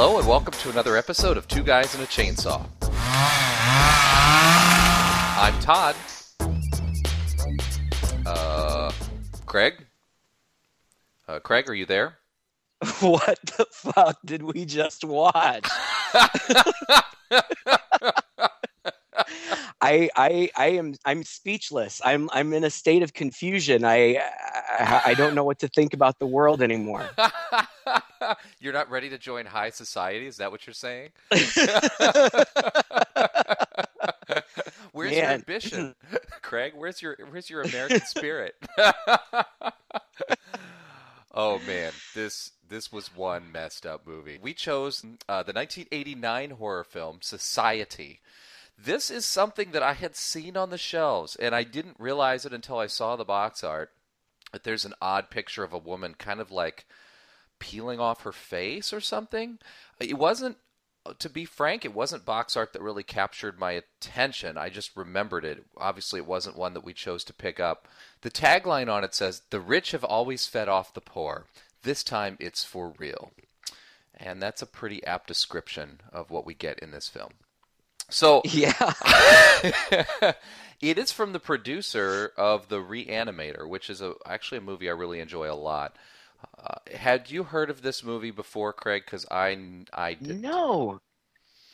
Hello, and welcome to another episode of Two Guys and a Chainsaw. I'm Todd. Uh, Craig? Uh, Craig, are you there? what the fuck did we just watch? I, I I am I'm speechless. I'm I'm in a state of confusion. I I, I don't know what to think about the world anymore. you're not ready to join high society? Is that what you're saying? Where's your ambition, Craig? Where's your Where's your American spirit? oh man, this this was one messed up movie. We chose uh, the 1989 horror film Society. This is something that I had seen on the shelves, and I didn't realize it until I saw the box art. That there's an odd picture of a woman, kind of like peeling off her face or something. It wasn't, to be frank, it wasn't box art that really captured my attention. I just remembered it. Obviously, it wasn't one that we chose to pick up. The tagline on it says, The rich have always fed off the poor. This time it's for real. And that's a pretty apt description of what we get in this film. So, Yeah. it is from the producer of The Reanimator, which is a, actually a movie I really enjoy a lot. Uh, had you heard of this movie before, Craig? Because I, I didn't. No.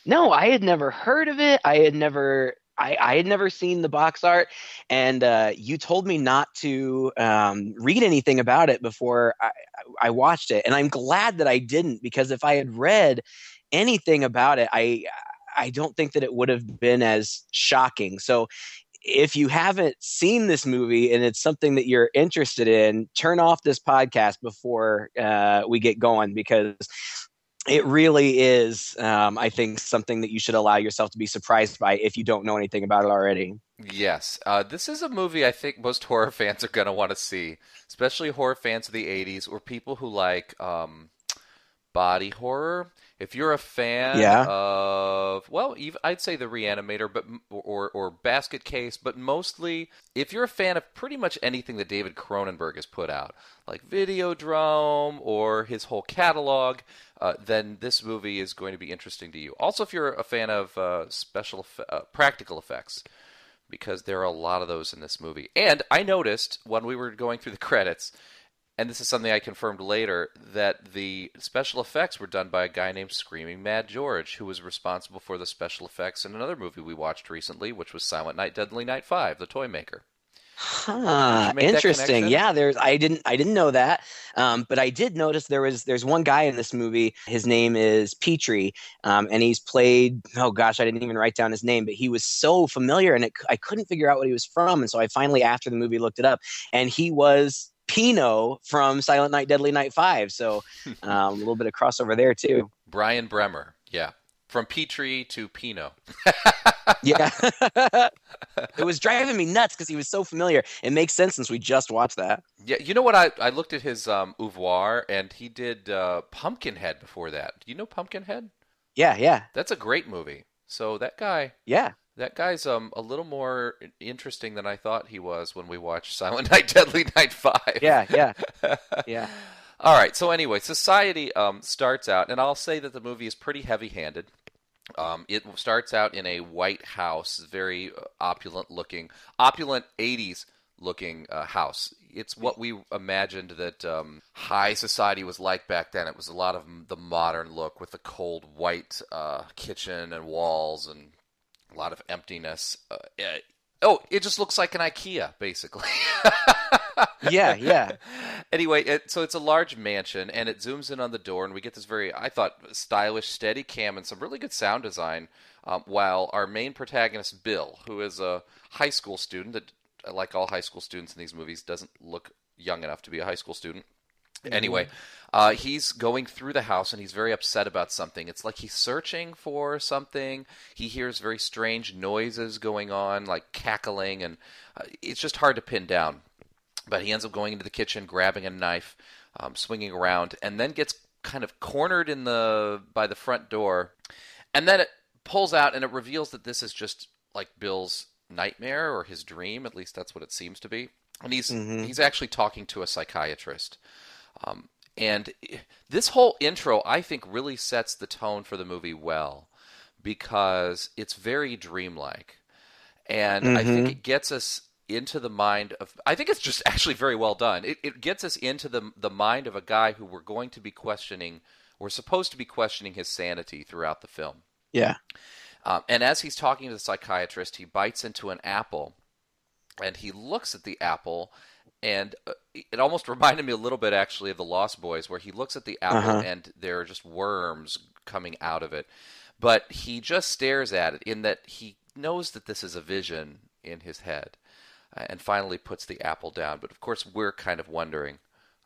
No, I had never heard of it. I had never I, I had never seen the box art, and uh, you told me not to um, read anything about it before I, I watched it, and I'm glad that I didn't because if I had read anything about it, I I don't think that it would have been as shocking. So if you haven't seen this movie and it's something that you're interested in, turn off this podcast before uh, we get going because it really is, um, I think, something that you should allow yourself to be surprised by if you don't know anything about it already. Yes, uh, this is a movie I think most horror fans are going to want to see, especially horror fans of the '80s or people who like um, body horror. If you're a fan Yeah. of, well, I'd say the Reanimator, but or or Basket Case, but mostly if you're a fan of pretty much anything that David Cronenberg has put out, like Videodrome or his whole catalog, uh, then this movie is going to be interesting to you. Also, if you're a fan of uh, special uh, practical effects because there are a lot of those in this movie. And I noticed when we were going through the credits, and this is something I confirmed later, that the special effects were done by a guy named Screaming Mad George, who was responsible for the special effects in another movie we watched recently, which was Silent Night, Deadly Night Five, The Toy Maker. Huh, interesting. Yeah, there's I didn't I didn't know that. Um, but I did notice there was there's one guy in this movie. His name is Petrie, um, and he's played. Oh gosh, I didn't even write down his name, but he was so familiar, and it, I couldn't figure out what he was from. And so I finally, after the movie, looked it up, and he was Pino from Silent Night, Deadly Night Five. So um, a little bit of crossover there too. Brian Bremer, yeah. From Petrie to Pino. Yeah, it was driving me nuts because he was so familiar. It makes sense since we just watched that. Yeah, you know what? I, I looked at his um, oeuvre, and he did uh, Pumpkinhead before that. Do you know Pumpkinhead? Yeah, yeah, That's a great movie. So that guy, yeah. That guy's um a little more interesting than I thought he was when we watched Silent Night, Deadly Night Five. Yeah, yeah, yeah. All right. So anyway, Society um, starts out, and I'll say that the movie is pretty heavy-handed. Um, it starts out in a white house, very uh, opulent looking, opulent '80s looking uh, house. It's what we imagined that um, high society was like back then. It was a lot of the modern look with the cold white uh, kitchen and walls and a lot of emptiness. Uh, eh, oh, it just looks like an IKEA, basically. yeah, yeah. anyway, it, so it's a large mansion, and it zooms in on the door, and we get this very, I thought, stylish, steady cam and some really good sound design. Um, while our main protagonist, Bill, who is a high school student that, like all high school students in these movies, doesn't look young enough to be a high school student. Anyway, uh, he's going through the house and he's very upset about something. It's like he's searching for something. He hears very strange noises going on, like cackling, and uh, it's just hard to pin down. But he ends up going into the kitchen, grabbing a knife, um, swinging around, and then gets kind of cornered in the by the front door, and then it pulls out and it reveals that this is just like Bill's nightmare or his dream. At least that's what it seems to be. And he's Mhm. he's actually talking to a psychiatrist. Um, And this whole intro, I think, really sets the tone for the movie well because it's very dreamlike. And mm-hmm. I think mm-hmm. it gets us into the mind of I think it's just actually very well done. It, it gets us into the the mind of a guy who we're going to be questioning we're supposed to be questioning his sanity throughout the film. Yeah. Um, and as he's talking to the psychiatrist, he bites into an apple and he looks at the apple and uh, it almost reminded me a little bit actually of the Lost Boys where he looks at the apple uh-huh. and there are just worms coming out of it. But he just stares at it in that he knows that this is a vision in his head uh, and finally puts the apple down. But of course, we're kind of wondering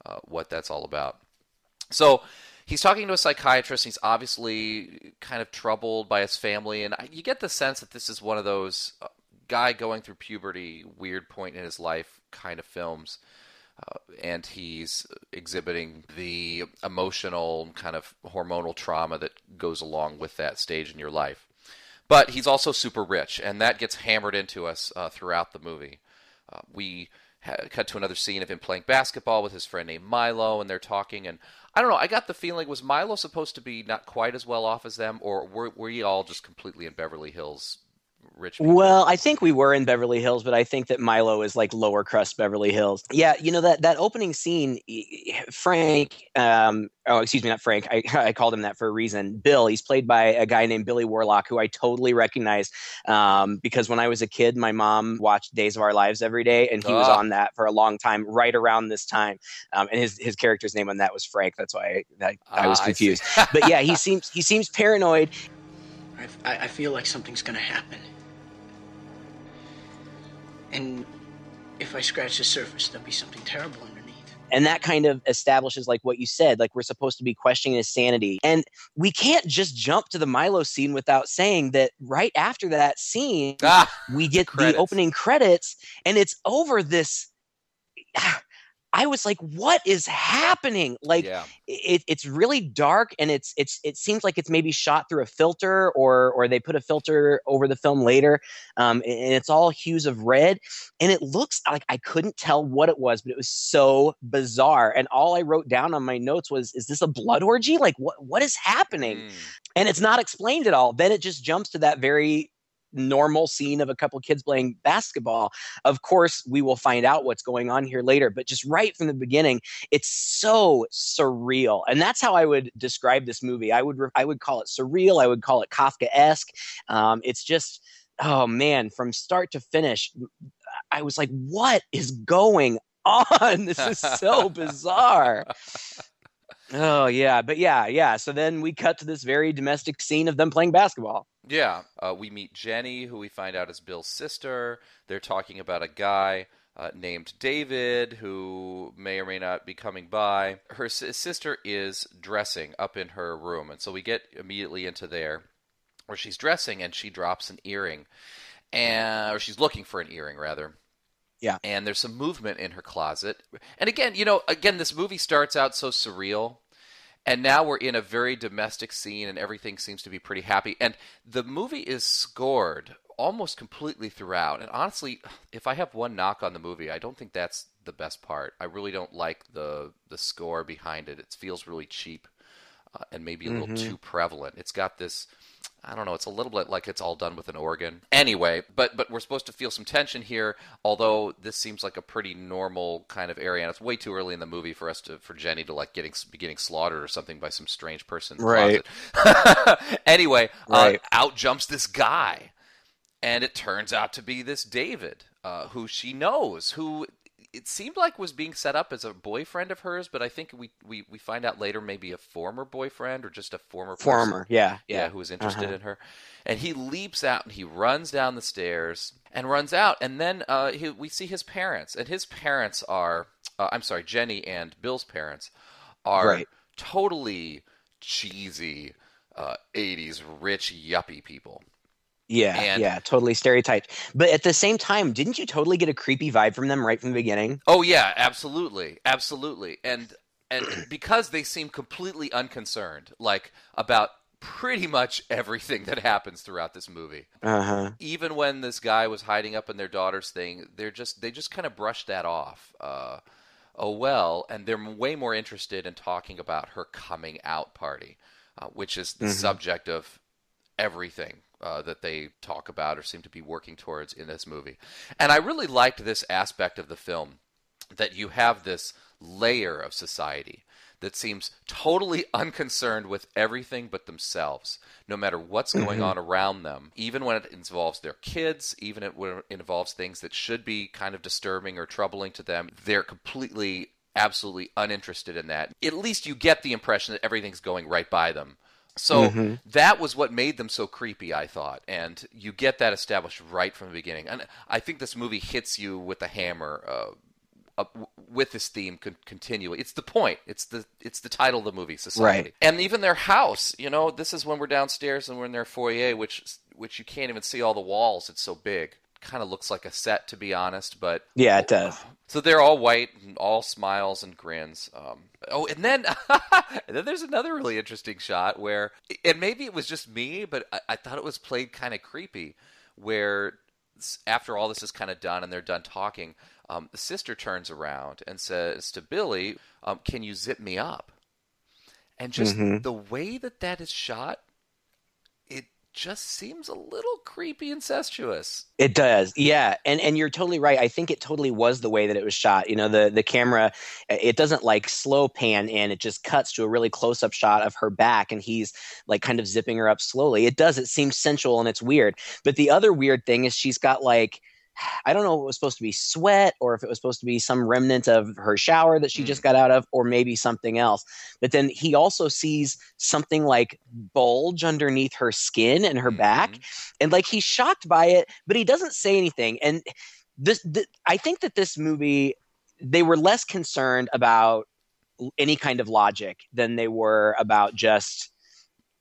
uh, what that's all about. So he's talking to a psychiatrist. He's obviously kind of troubled by his family, and you get the sense that this is one of those uh, guy going through puberty, weird point in his life kind of films. Uh, and he's exhibiting the emotional kind of hormonal trauma that goes along with that stage in your life. But he's also super rich, and that gets hammered into us uh, throughout the movie. Uh, we cut to another scene of him playing basketball with his friend named Milo, and they're talking. And I don't know. I got the feeling was Milo supposed to be not quite as well off as them, or were were you all just completely in Beverly Hills rich people. Well, I think we were in Beverly Hills, but I think that Milo is like lower crust Beverly Hills. Yeah, you know that that opening scene, Frank. Um, oh, excuse me, not Frank. I, I called him that for a reason. Bill. He's played by a guy named Billy Warlock, who I totally recognize um, because when I was a kid, my mom watched Days of Our Lives every day, and he oh. was ah. on that for a long time, right around this time. Um, and his his character's name on that was Frank. That's why I, I, I was ah, confused. I but yeah, he seems he seems paranoid. I, I feel like something's going to happen. And if I scratch the surface, there'll be something terrible underneath. And that kind of establishes, like what you said, like we're supposed to be questioning his sanity. And we can't just jump to the Milo scene without saying that right after that scene, ah, we get the opening credits, and it's over this. I was like, what is happening? Like yeah. it, it's really dark and it's it's it seems like it's maybe shot through a filter or or they put a filter over the film later. Um, and it's all hues of red. And it looks like I couldn't tell what it was, but it was so bizarre. And all I wrote down on my notes was, is this a blood orgy? Like what what is happening? Mm. And it's not explained at all. Then it just jumps to that very normal scene of a couple kids playing basketball. Of course, we will find out what's going on here later, but just right from the beginning, it's so surreal. And that's how I would describe this movie. I would I would call it surreal. I would call it Kafka-esque. Um, it's just oh man, from start to finish, I was like, what is going on? This is so bizarre. Oh yeah, but yeah, yeah. So then we cut to this very domestic scene of them playing basketball. Yeah, uh, we meet Jenny, who we find out is Bill's sister. They're talking about a guy uh, named David who may or may not be coming by. Her s- sister is dressing up in her room, and so we get immediately into there where she's dressing and she drops an earring, and or she's looking for an earring rather. Yeah. And there's some movement in her closet. And again, you know, again, this movie starts out so surreal and now we're in a very domestic scene and everything seems to be pretty happy and the movie is scored almost completely throughout and honestly if i have one knock on the movie i don't think that's the best part i really don't like the the score behind it it feels really cheap uh, and maybe a little mm-hmm. too prevalent it's got this I don't know. It's a little bit like it's all done with an organ. Anyway, but but we're supposed to feel some tension here. Although this seems like a pretty normal kind of area, and it's way too early in the movie for us to for Jenny to like getting be getting slaughtered or something by some strange person. right. anyway, uh, right. Uh, out jumps this guy, and it turns out to be this David, uh, who she knows, who it seemed like was being set up as a boyfriend of hers, but I think we, we, we find out later maybe a former boyfriend or just a former former, yeah, yeah, yeah, who was interested uh-huh. in her. And he leaps out and he runs down the stairs and runs out, and then uh, he, we see his parents, and his parents are uh, I'm sorry, Jenny and Bill's parents are right. totally cheesy uh, 80s rich yuppie people. Yeah, and, yeah, totally stereotyped. But at the same time, didn't you totally get a creepy vibe from them right from the beginning? Oh yeah, absolutely, absolutely. And and because they seem completely unconcerned, like about pretty much everything that happens throughout this movie. Uh-huh. Even when this guy was hiding up in their daughter's thing, they're just they just kind of brushed that off. Uh, oh well, and they're way more interested in talking about her coming out party, uh, which is the Mhm. subject of everything uh, that they talk about or seem to be working towards in this movie. And I really liked this aspect of the film that you have this layer of society that seems totally unconcerned with everything but themselves, no matter what's going Mhm. on around them, even when it involves their kids, even when it involves things that should be kind of disturbing or troubling to them. They're completely, absolutely uninterested in that. At least you get the impression that everything's going right by them. So Mhm. that was what made them so creepy, I thought, and you get that established right from the beginning. And I think this movie hits you with the hammer uh, uh, with this theme con- continually. It's the point. It's the it's the title of the movie, Society, Right. and even their house. You know, this is when we're downstairs and we're in their foyer, which which you can't even see all the walls. It's so big. Kind of looks like a set, to be honest, but Yeah, it does. so they're all white and all smiles and grins. Um, oh, and then and then there's another really interesting shot where, and maybe it was just me, but I, I thought it was played kind of creepy, where after all this is kind of done and they're done talking, um, the sister turns around and says to Billy, um, "Can you zip me up?" And just Mhm. the way that that is shot, just seems a little creepy, incestuous. It does, yeah, and and you're totally right. I think it totally was the way that it was shot. You know, the the camera, it doesn't like slow pan in; it just cuts to a really close up shot of her back, and he's like kind of zipping her up slowly. It does. It seems sensual and it's weird. But the other weird thing is she's got like. I don't know if it was supposed to be sweat or if it was supposed to be some remnant of her shower that she just got out of, or maybe something else. But then he also sees something like bulge underneath her skin and her back Mhm. and like he's shocked by it but he doesn't say anything and this, th- i think that this movie they were less concerned about any kind of logic than they were about just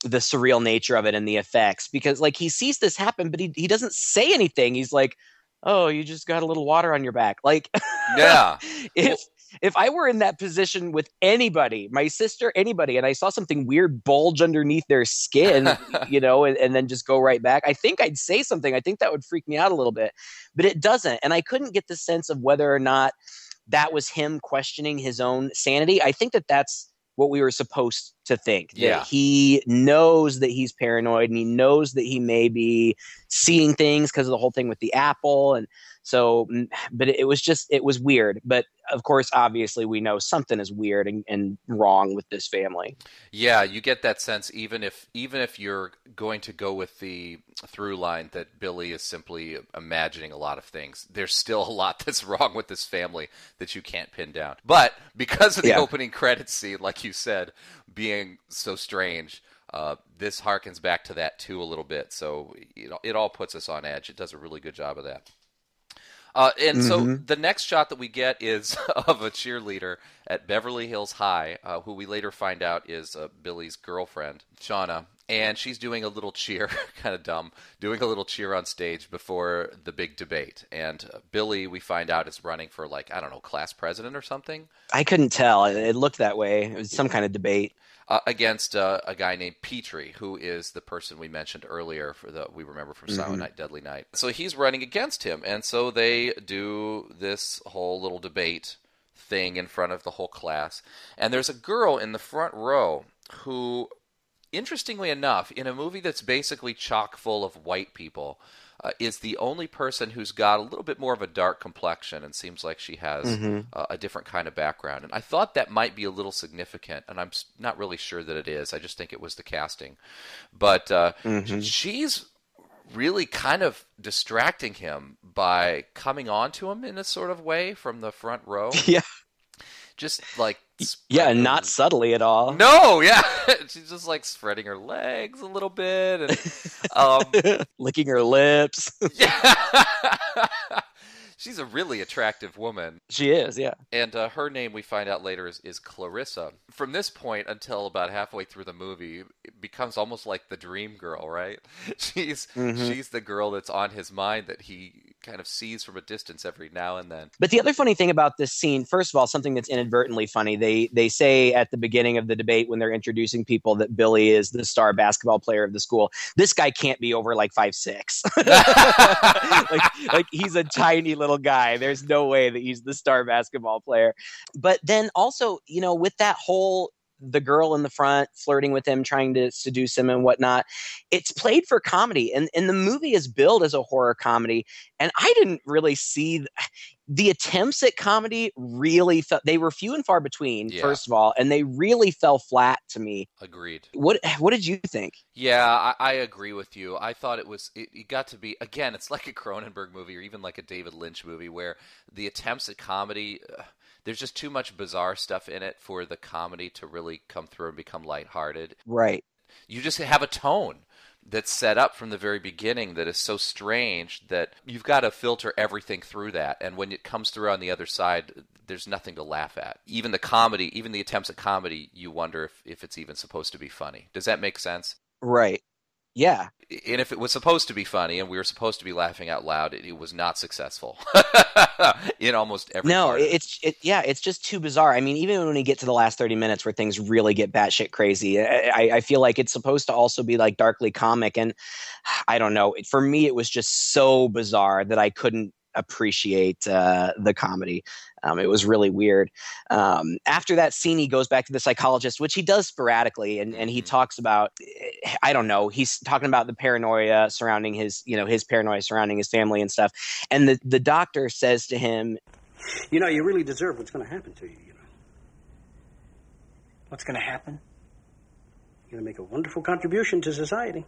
the surreal nature of it and the effects because like he sees this happen but he, he doesn't say anything he's like oh you just got a little water on your back like Yeah. if if I were in that position with anybody, my sister, anybody, and I saw something weird bulge underneath their skin, you know, and, and then just go right back, I think I'd say something. I think that would freak me out a little bit, but it doesn't. And I couldn't get the sense of whether or not that was him questioning his own sanity. I think that that's what we were supposed to think. That Yeah. he knows that he's paranoid and he knows that he may be seeing things because of the whole thing with the apple. And so, but it was just, it was weird. But of course, obviously, we know something is weird and, and wrong with this family. Yeah, you get that sense even if even if you're going to go with the through line that Billy is simply imagining a lot of things. There's still a lot that's wrong with this family that you can't pin down. But because of the Yeah. opening credits scene, like you said, being so strange, uh, this harkens back to that too a little bit. So you know, it all puts us on edge. It does a really good job of that. Uh, and so Mhm. the next shot that we get is of a cheerleader at Beverly Hills High, uh, who we later find out is uh, Billy's girlfriend, Shauna. And she's doing a little cheer, kind of dumb, doing a little cheer on stage before the big debate. And uh, Billy, we find out, is running for, like, I don't know, class president or something I couldn't tell. It, it looked that way. It was some kind of debate. Uh, against uh, a guy named Petrie, who is the person we mentioned earlier for the we remember from Silent Mhm. Night, Deadly Night. So he's running against him, and so they do this whole little debate thing in front of the whole class. And there's a girl in the front row who, interestingly enough, in a movie that's basically chock full of white people. Uh, is the only person who's got a little bit more of a dark complexion and seems like she has Mhm. uh, a different kind of background. And I thought that might be a little significant, and I'm not really sure that it is. I just think it was the casting. But uh, Mhm. she's really kind of distracting him by coming on to him in a sort of way from the front row. Yeah. Just like. Yeah, not subtly at all. No, yeah. She's just like spreading her legs a little bit. And, um, Licking her lips. yeah. She's a really attractive woman. she is, yeah. And uh, her name, we find out later, is, is Clarissa. From this point until about halfway through the movie, it becomes almost like the dream girl, right? She's Mhm. she's the girl that's on his mind that he kind of sees from a distance every now and then. But the other funny thing about this scene, first of all, something that's inadvertently funny, they they say at the beginning of the debate when they're introducing people that Billy is the star basketball player of the school. This guy can't be over like five six. like, like he's a tiny little guy. There's no way that he's the star basketball player. But then also, you know, with that whole the girl in the front flirting with him, trying to seduce him and whatnot. It's played for comedy, and, and the movie is billed as a horror comedy. And I didn't really see the attempts at comedy really felt they were few and far between yeah. first of all and they really fell flat to me agreed what what did you think yeah i, I agree with you i thought it was it, it, got to be again it's like a cronenberg movie or even like a david lynch movie where the attempts at comedy uh, there's just too much bizarre stuff in it for the comedy to really come through and become lighthearted. Right. You just have a tone that's set up from the very beginning that is so strange that you've got to filter everything through that. And when it comes through on the other side, there's nothing to laugh at. Even the comedy, even the attempts at comedy, you wonder if, if it's even supposed to be funny. Does that make sense? Right. Yeah. And if it was supposed to be funny and we were supposed to be laughing out loud, it, it was not successful in almost every. No, it's it, yeah, it's just too bizarre. I mean, even when we get to the last thirty minutes where things really get batshit crazy, I, I feel like it's supposed to also be like darkly comic, and I don't know. For me, it was just so bizarre that I couldn't appreciate uh, the comedy. Um, it was really weird. Um, after that scene, he goes back to the psychologist, which he does sporadically, and, and he mm-hmm. talks about, I don't know, he's talking about the paranoia surrounding his, you know, his paranoia surrounding his family and stuff. And the, the doctor says to him, You know, you really deserve what's going to happen to you, you know. What's going to happen? You're going to make a wonderful contribution to society.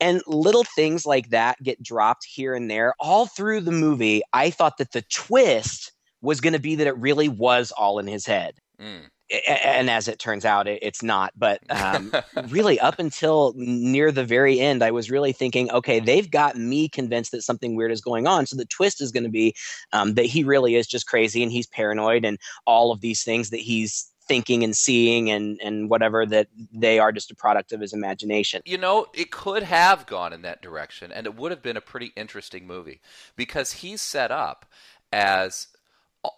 And little things like that get dropped here and there all through the movie. I thought that the twist was going to be that it really was all in his head. Mm. And as it turns out, it's not. But um, really, up until near the very end, I was really thinking, okay, they've got me convinced that something weird is going on. So the twist is going to be um, that he really is just crazy and he's paranoid and all of these things that he's thinking and seeing and and whatever that they are just a product of his imagination. You know, it could have gone in that direction and it would have been a pretty interesting movie because he's set up as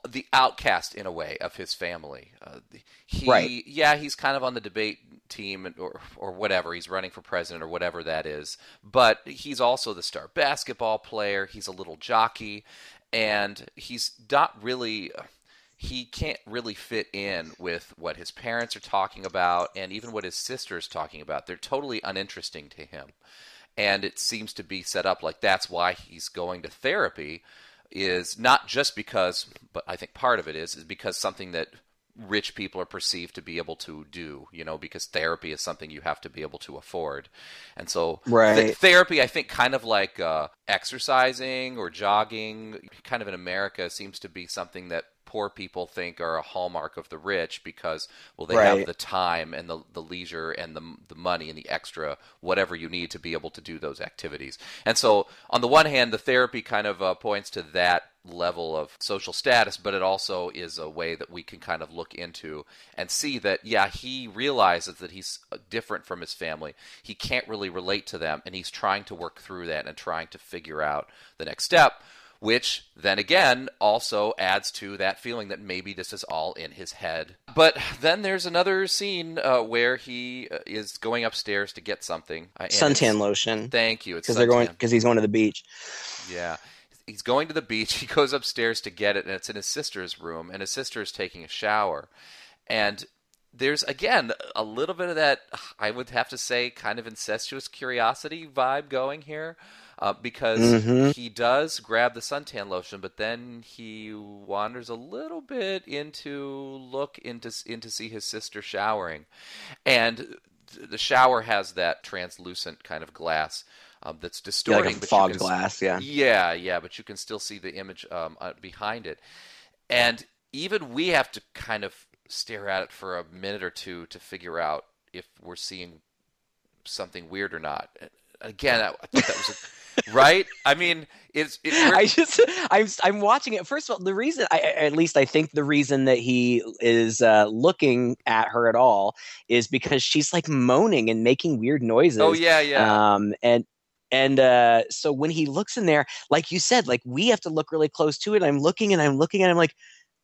the outcast in a way of his family. Uh, he, right. yeah, he's kind of on the debate team or or whatever. He's running for president or whatever that is. But he's also the star basketball player. He's a little jockey, and he's not really he can't really fit in with what his parents are talking about and even what his sister is talking about. They're totally uninteresting to him. And it seems to be set up like that's why he's going to therapy is not just because but I think part of it is is because something that rich people are perceived to be able to do, you know, because therapy is something you have to be able to afford. And so right. th- therapy, I think, kind of like uh, exercising or jogging, kind of in America, seems to be something that poor people think are a hallmark of the rich because well they right. have the time and the the leisure and the the money and the extra whatever you need to be able to do those activities. And so on the one hand the therapy kind of uh, points to that level of social status, but it also is a way that we can kind of look into and see that, yeah, he realizes that he's uh, different from his family. He can't really relate to them, and he's trying to work through that and trying to figure out the next step which then again also adds to that feeling that maybe this is all in his head. But then there's another scene uh, where he uh, is going upstairs to get something. Uh, suntan lotion. Thank you. Because they're going because he's going to the beach. Yeah. He's going to the beach. He goes upstairs to get it, and it's in his sister's room, and his sister is taking a shower. And there's again a little bit of that I would have to say kind of incestuous curiosity vibe going here uh, because mm-hmm. he does grab the suntan lotion, but then he wanders a little bit into look into into see his sister showering, and the shower has that translucent kind of glass. Um, that's distorting. Yeah, like fog glass, yeah. Yeah, yeah, but you can still see the image um, uh, behind it. And even we have to kind of stare at it for a minute or two to figure out if we're seeing something weird or not. Again, I, I thought that was a right? I mean, it's. It, I just, I'm, I'm watching it. First of all, the reason, I, at least I think the reason that he is uh, looking at her at all is because she's like moaning and making weird noises. Oh yeah, yeah. Um, and And uh, so when he looks in there, like you said, like we have to look really close to it. I'm looking and I'm looking and I'm like,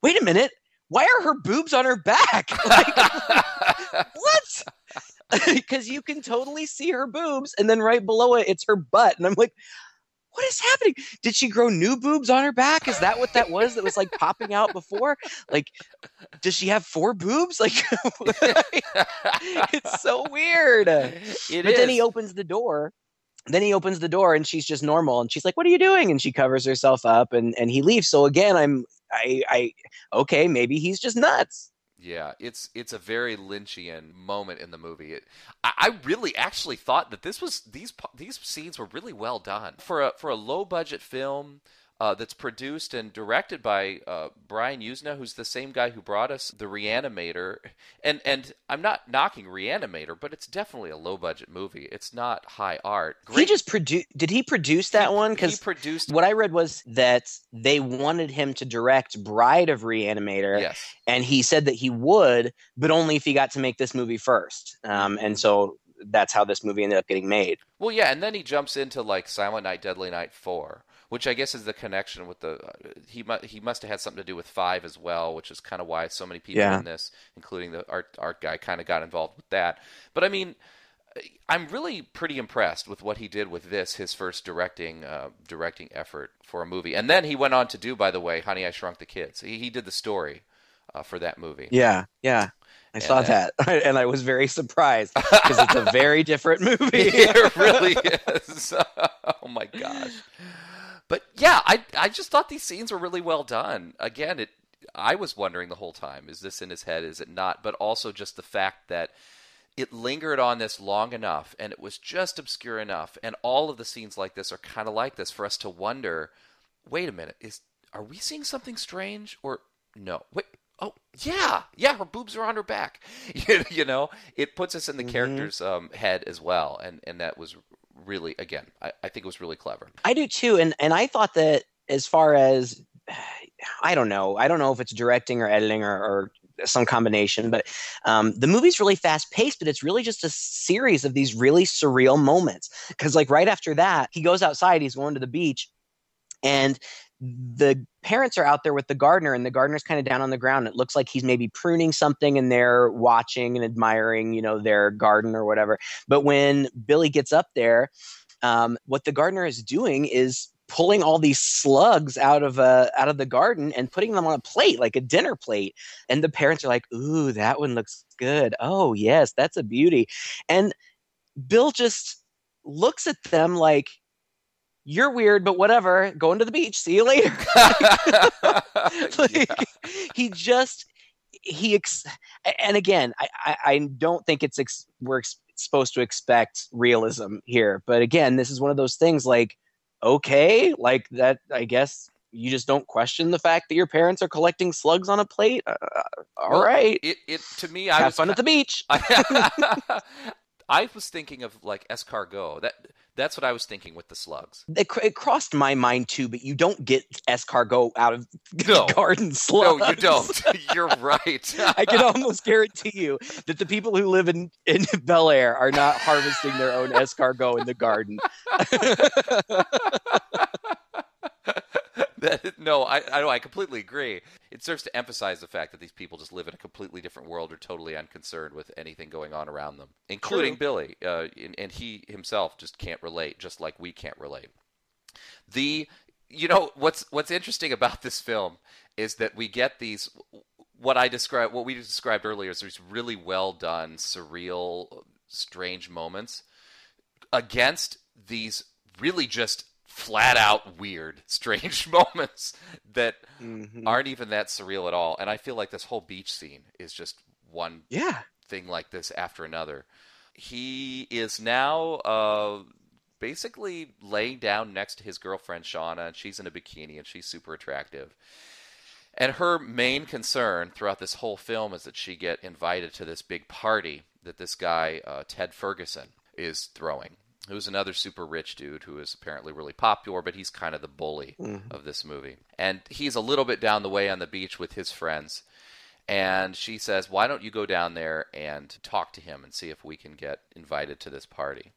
wait a minute, why are her boobs on her back? Like, what? Because you can totally see her boobs, and then right below it, it's her butt, and I'm like, what is happening? Did she grow new boobs on her back? Is that what that was that was like popping out before? Like, does she have four boobs? Like, it's so weird. It but then he opens the door. Then he opens the door and she's just normal and she's like, "What are you doing?" And she covers herself up and and he leaves. So again, I'm I I okay, maybe he's just nuts. Yeah, it's it's a very Lynchian moment in the movie. It, I, I really actually thought that this was these these scenes were really well done for a for a low budget film uh, that's produced and directed by uh, Brian Yuzna, who's the same guy who brought us the Reanimator. And and I'm not knocking Reanimator, but it's definitely a low budget movie. It's not high art. He just produced. Did he produce that one? Because produced. what I read was that they wanted him to direct Bride of Reanimator, Yes. and he said that he would, but only if he got to make this movie first. Um, and so that's how this movie ended up getting made. Well, yeah, and then he jumps into like Silent Night, Deadly Night four, which I guess is the connection with the uh, he mu- he must have had something to do with five as well, which is kind of why so many people Yeah. in this, including the art art guy, kind of got involved with that. But I mean, I'm really pretty impressed with what he did with this, his first directing uh, directing effort for a movie, and then he went on to do, by the way, Honey, I Shrunk the Kids. He, he did the story uh, for that movie. Yeah, yeah. I saw uh, that, and I was very surprised because it's a very different movie. it really is. oh my gosh. But yeah, I I just thought these scenes were really well done. Again, it I was wondering the whole time, is this in his head, is it not? But also just the fact that it lingered on this long enough and it was just obscure enough and all of the scenes like this are kind of like this for us to wonder, wait a minute, is are we seeing something strange or no? Wait, oh yeah, yeah, her boobs are on her back. you, you know, it puts us in the Mhm. character's um, head as well, and and that was really again, I, I think it was really clever. I do too, and and I thought that as far as I don't know, I don't know if it's directing or editing or, or some combination, but um, the movie's really fast paced, but it's really just a series of these really surreal moments. Because like right after that, he goes outside, he's going to the beach, and the parents are out there with the gardener, and the gardener's kind of down on the ground. It looks like he's maybe pruning something, and they're watching and admiring, you know, their garden or whatever. But when Billy gets up there, um, what the gardener is doing is pulling all these slugs out of uh, out of the garden and putting them on a plate like a dinner plate and the parents are like ooh that one looks good oh yes that's a beauty and bill just looks at them like you're weird but whatever going to the beach. See you later. Like, he just he ex- and again I, I i don't think it's ex- we're ex- supposed to expect realism here but again this is one of those things like okay like that i guess you just don't question the fact that your parents are collecting slugs on a plate? Uh, all Well, right. It it to me, I have was fun at the beach. I, I was thinking of like escargot. That that's what I was thinking with the slugs. it, cr- it crossed my mind too but you don't get escargot out of No. garden slugs No, you don't. You're right. I can almost guarantee you that the people who live in, in Bel Air are not harvesting their own escargot in the garden. that, no, I, I. I completely agree. It serves to emphasize the fact that these people just live in a completely different world, or totally unconcerned with anything going on around them, including True. Billy. Uh, and, and he himself just can't relate, just like we can't relate. The, you know, what's what's interesting about this film is that we get these. What I described, what we described earlier, is these really well done, surreal, strange moments against these really just flat out weird, strange moments that Mhm. aren't even that surreal at all. And I feel like this whole beach scene is just one Yeah. thing like this after another. He is now uh, basically laying down next to his girlfriend Shauna, and she's in a bikini and she's super attractive. And her main concern throughout this whole film is that she get invited to this big party that this guy uh, Ted Ferguson is throwing, who's another super rich dude who is apparently really popular, but he's kind of the bully Mhm. of this movie. And he's a little bit down the way on the beach with his friends. And she says, Why don't you go down there and talk to him and see if we can get invited to this party?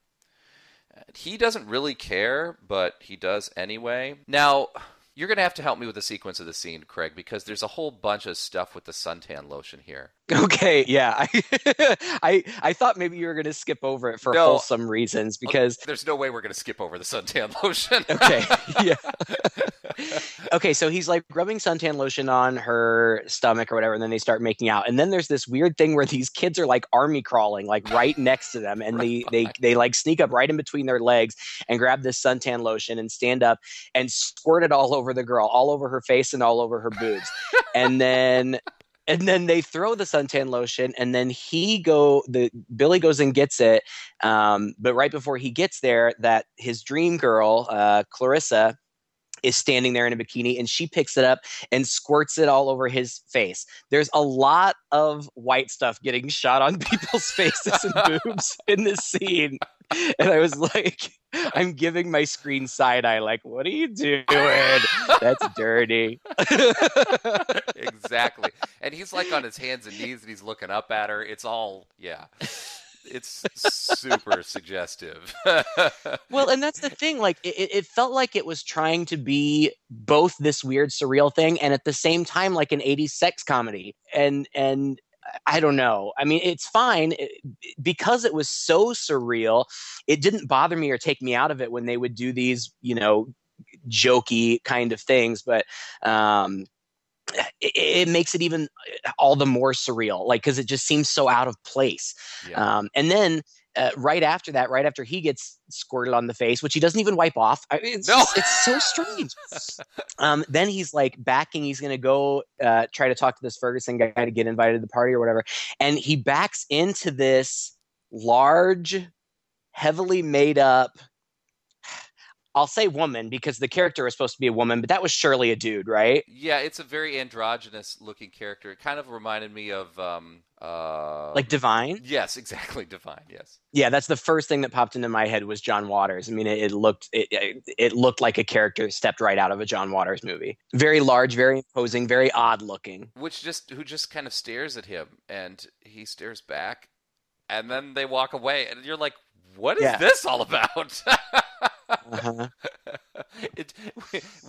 He doesn't really care, but he does anyway. Now, you're going to have to help me with the sequence of the scene, Craig, because there's a whole bunch of stuff with the suntan lotion here. Okay, yeah. I I, I thought maybe you were going to skip over it for No. wholesome reasons because There's no way we're going to skip over the suntan lotion. okay, yeah. okay, so he's like rubbing suntan lotion on her stomach or whatever, and then they start making out. And then there's this weird thing where these kids are like army crawling, like right next to them, and they they they like sneak up right in between their legs and grab this suntan lotion and stand up and squirt it all over the girl, all over her face and all over her boobs. and then and then they throw the suntan lotion and then he go the billy goes and gets it um, but right before he gets there that his dream girl uh, clarissa is standing there in a bikini and she picks it up and squirts it all over his face. There's a lot of white stuff getting shot on people's faces and boobs in this scene and i was like i'm giving my screen side eye like what are you doing that's dirty exactly. And he's like on his hands and knees and he's looking up at her. It's all, yeah. It's super suggestive. well and that's the thing like it, it- it felt like it was trying to be both this weird surreal thing and at the same time like an 80s sex comedy and and i don't know i mean it's fine it- because it was so surreal it didn't bother me or take me out of it when they would do these you know jokey kind of things but um it, it makes it even all the more surreal like because it just seems so out of place yeah. um, and then uh, right after that, right after he gets squirted on the face, which he doesn't even wipe off, I, it's, No. it's so strange. um, then he's like backing, he's going to go uh, try to talk to this Ferguson guy to get invited to the party or whatever. And he backs into this large, heavily made up, I'll say woman because the character is supposed to be a woman, but that was surely a dude, right? yeah, it's a very androgynous looking character. It kind of reminded me of, um, uh, Like Divine. yes, exactly. Divine, yes. Yeah, that's the first thing that popped into my head was John Waters. I mean, it, it looked it, it it looked like a character stepped right out of a John Waters movie. Very large, very imposing, very odd looking. Which just, who just kind of stares at him and he stares back and then they walk away and you're like, what is Yeah. this all about? Uh-huh. it,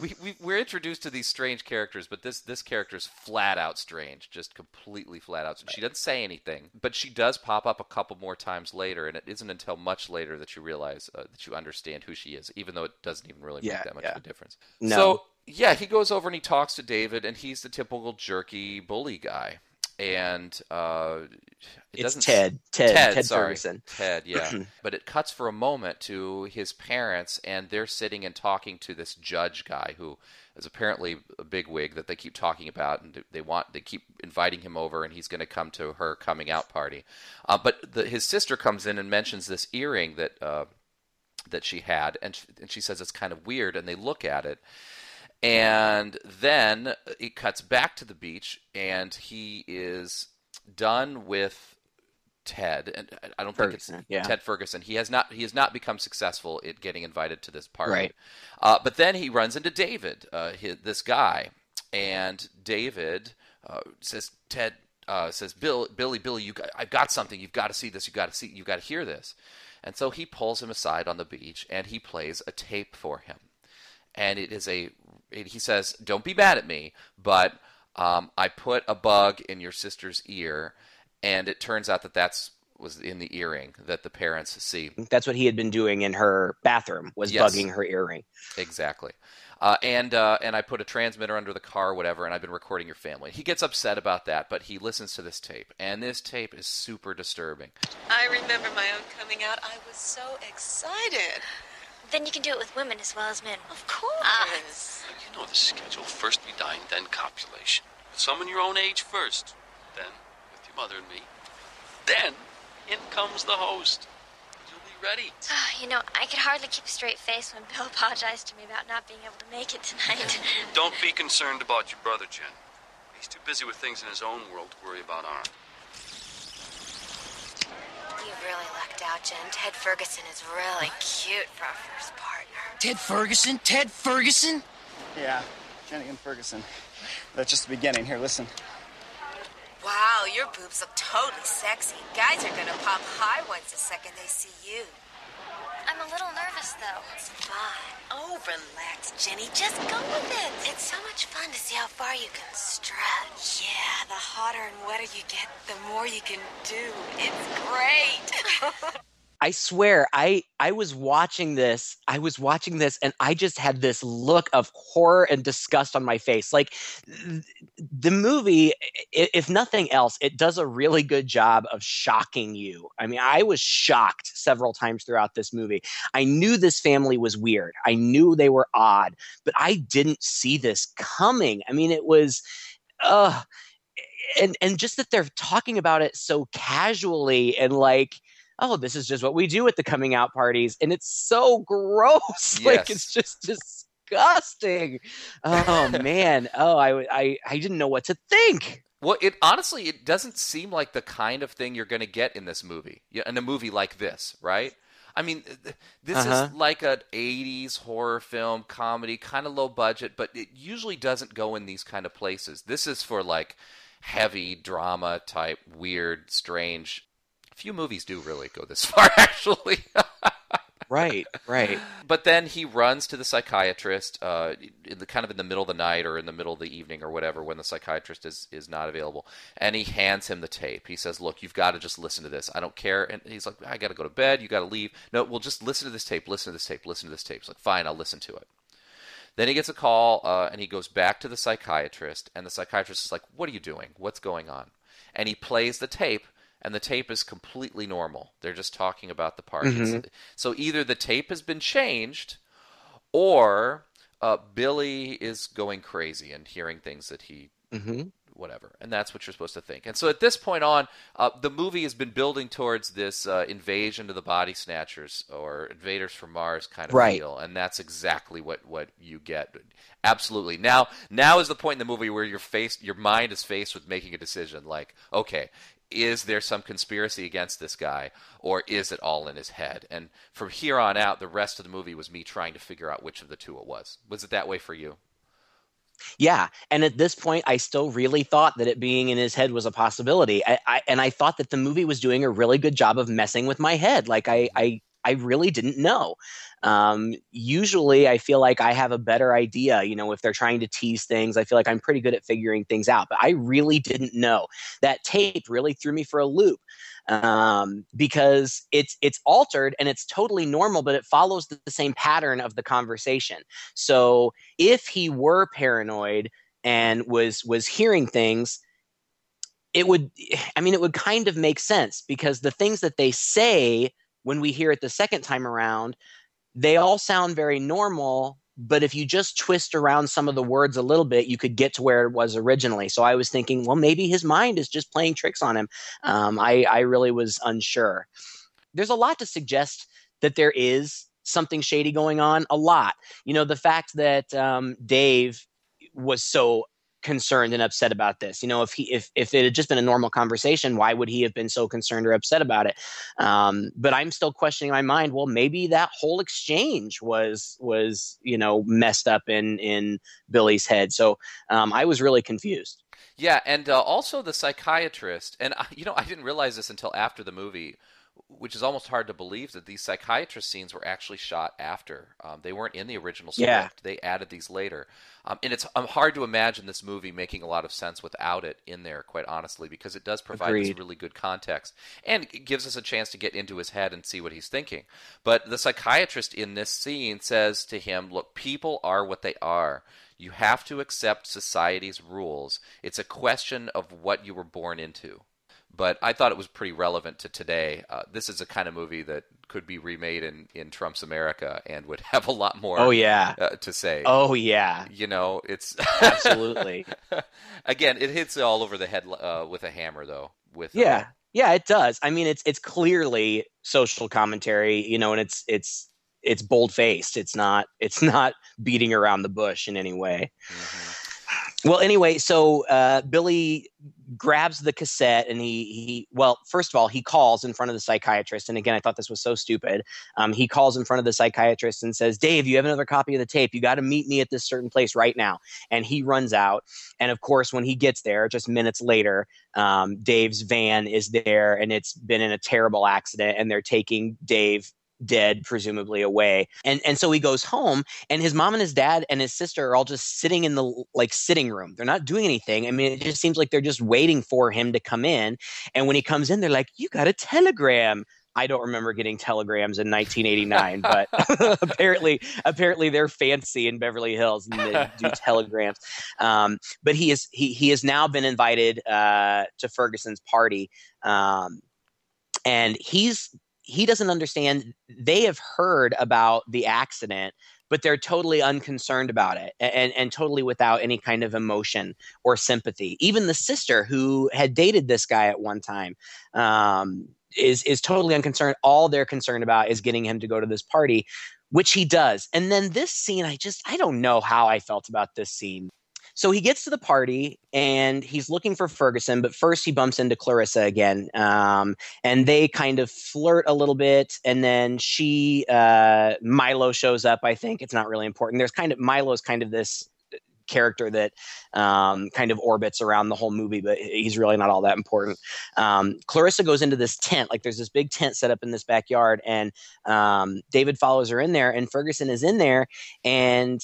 we, we, we're introduced to these strange characters, but this this character is flat out strange, just completely flat out. She doesn't say anything, but she does pop up a couple more times later, and it isn't until much later that you realize uh, that you understand who she is, even though it doesn't even really Yeah, make that much yeah. of a difference. No. So yeah, he goes over and he talks to David, and he's the typical jerky bully guy, and uh, it It's doesn't Ted. Ted. Ted, Ted sorry. Ferguson. Ted, yeah. but it cuts for a moment to his parents, and they're sitting and talking to this judge guy who is apparently a bigwig that they keep talking about, and they want they keep inviting him over, and he's going to come to her coming out party. Uh, but the, his sister comes in and mentions this earring that uh, that she had, and she, and she says it's kind of weird, and they look at it. And then it cuts back to the beach, and he is done with Ted, and I don't think it's yeah. Ted Ferguson. He has not he has not become successful at getting invited to this party. Right. Uh, but then he runs into David, uh, hi this guy, and David uh, says, "Ted uh, says, Bill, Billy, Billy, you, got, I've got something. You've got to see this. You got to see. You got to hear this." And so he pulls him aside on the beach, and he plays a tape for him. And it is a. It, he says, "Don't be mad at me, but um, I put a bug in your sister's ear." And it turns out that that's was in the earring that the parents see. That's what he had been doing in her bathroom was Yes. bugging her earring. Exactly. Uh, and uh, and I put a transmitter under the car, or whatever, and I've been recording your family. He gets upset about that, but he listens to this tape, and this tape is super disturbing. I remember my own coming out. I was so excited. Then you can do it with women as well as men. Of course. Ah. You know the schedule. First we dine, then copulation. With someone your own age first. Then with your mother and me. Then in comes the host. You'll be ready. Ah, you know, I could hardly keep a straight face when Bill apologized to me about not being able to make it tonight. Don't be concerned about your brother, Jen. He's too busy with things in his own world to worry about ours. You really lucked out, Jen. Ted Ferguson is really cute for our first partner. Ted Ferguson? Ted Ferguson? Yeah, Jenny and Ferguson. That's just the beginning. Here, listen. Wow, your boobs look totally sexy. Guys are gonna pop high ones the second they see you. I'm a little nervous, though. It's fun. Oh, relax, Jenny. Just go with it. It's so much fun to see how far you can stretch. Yeah, the hotter and wetter you get, the more you can do. It's great. I swear, I I was watching this. I was watching this, and I just had this look of horror and disgust on my face. Like th- the movie, if nothing else, it does a really good job of shocking you. I mean, I was shocked several times throughout this movie. I knew this family was weird. I knew they were odd, but I didn't see this coming. I mean, it was, uh, and and just that they're talking about it so casually and like oh, this is just what we do at the coming out parties. And it's so gross. Like, it's just disgusting. Oh, man. Oh, I, I, I didn't know what to think. Well, it honestly, it doesn't seem like the kind of thing you're going to get in this movie, in a movie like this, right? I mean, this Uh-huh. is like an 80s horror film comedy, kind of low budget, but it usually doesn't go in these kind of places. This is for like heavy drama type, weird, strange. Few movies do really go this far, actually. Right, right. But then he runs to the psychiatrist, uh, in the kind of in the middle of the night or in the middle of the evening or whatever, when the psychiatrist is is not available, and he hands him the tape. He says, "Look, you've got to just listen to this. I don't care." And he's like, "I got to go to bed. You got to leave." No, we'll just listen to this tape. Listen to this tape. Listen to this tape. He's like, "Fine, I'll listen to it." Then he gets a call, uh, and he goes back to the psychiatrist, and the psychiatrist is like, "What are you doing? What's going on?" And he plays the tape, and the tape is completely normal. They're just talking about the parties. Mhm. So either the tape has been changed, or uh, Billy is going crazy and hearing things that he hmm whatever, and that's what you're supposed to think. And so at this point on, uh, the movie has been building towards this uh, invasion to the body snatchers or invaders from Mars kind of Right. deal, and that's exactly what what you get. Absolutely. Now, now is the point in the movie where your face, your mind is faced with making a decision. Like, okay. Is there some conspiracy against this guy, or is it all in his head? And from here on out, the rest of the movie was me trying to figure out which of the two it was. Was it that way for you? Yeah, and at this point, I still really thought that it being in his head was a possibility. I, I and I thought that the movie was doing a really good job of messing with my head. Like I, I, I really didn't know. Um, usually, I feel like I have a better idea. You know, if they're trying to tease things, I feel like I'm pretty good at figuring things out. But I really didn't know. That tape really threw me for a loop um, because it's it's altered and it's totally normal, but it follows the, the same pattern of the conversation. So if he were paranoid and was was hearing things it would i mean it would kind of make sense because the things that they say when we hear it the second time around they all sound very normal but if you just twist around some of the words a little bit you could get to where it was originally. So i was thinking well maybe his mind is just playing tricks on him. Um, I, I really was unsure. There's a lot to suggest that there is something shady going on a lot. You know the fact that um, dave was so concerned and upset about this. You know if he if, if it had just been a normal conversation why would he have been so concerned or upset about it? Um, but i'm still questioning my mind well maybe that whole exchange was was you know messed up in in billy's head. So um, i was really confused. Yeah, and uh, also the psychiatrist, and uh, you know, I didn't realize this until after the movie, which is almost hard to believe that these psychiatrist scenes were actually shot after. Um, they weren't in the original script; Yeah. they added these later. Um, and it's um, hard to imagine this movie making a lot of sense without it in there, quite honestly, because it does provide this really good context and it gives us a chance to get into his head and see what he's thinking. But the psychiatrist in this scene says to him, "Look, people are what they are." You have to accept society's rules. It's a question of what you were born into. But I thought it was pretty relevant to today. Uh, this is a kind of movie that could be remade in, in Trump's America and would have a lot more Oh, yeah. uh, to say. oh yeah You know, it's. Absolutely. Again, it hits all over the head uh, with a hammer, though. With uh, Yeah, yeah, it does. I mean, it's it's clearly social commentary, you know, and it's it's it's bold faced. It's not it's not beating around the bush in any way. Well, anyway, so uh, Billy grabs the cassette and he he well, first of all, he calls in front of the psychiatrist, and again, I thought this was so stupid. Um, he calls in front of the psychiatrist and says, "Dave, you have another copy of the tape. You got to meet me at this certain place right now." And he runs out, and of course, when he gets there, just minutes later, um, Dave's van is there, and it's been in a terrible accident, and they're taking Dave dead, presumably away. And and so he goes home, and his mom and his dad and his sister are all just sitting in the like sitting room. They're not doing anything. I mean, it just seems like they're just waiting for him to come in. And when he comes in, they're like, "You got a telegram." I don't remember getting telegrams in 1989, but apparently, apparently they're fancy in Beverly Hills and they do telegrams. Um, but he is he he has now been invited uh, to Ferguson's party, um, and he's he doesn't understand. They have heard about the accident, but they're totally unconcerned about it and, and totally without any kind of emotion or sympathy. Even the sister who had dated this guy at one time um, is is totally unconcerned. All they're concerned about is getting him to go to this party, which he does. And then this scene, I just I don't know how I felt about this scene. So he gets to the party and he's looking for Ferguson, but first he bumps into Clarissa again, um, and they kind of flirt a little bit. And then she, uh, Milo shows up. I think it's not really important. There's kind of Milo's kind of this character that um, kind of orbits around the whole movie, but he's really not all that important. Um, Clarissa goes into this tent, like there's this big tent set up in this backyard, and um, David follows her in there, and Ferguson is in there, and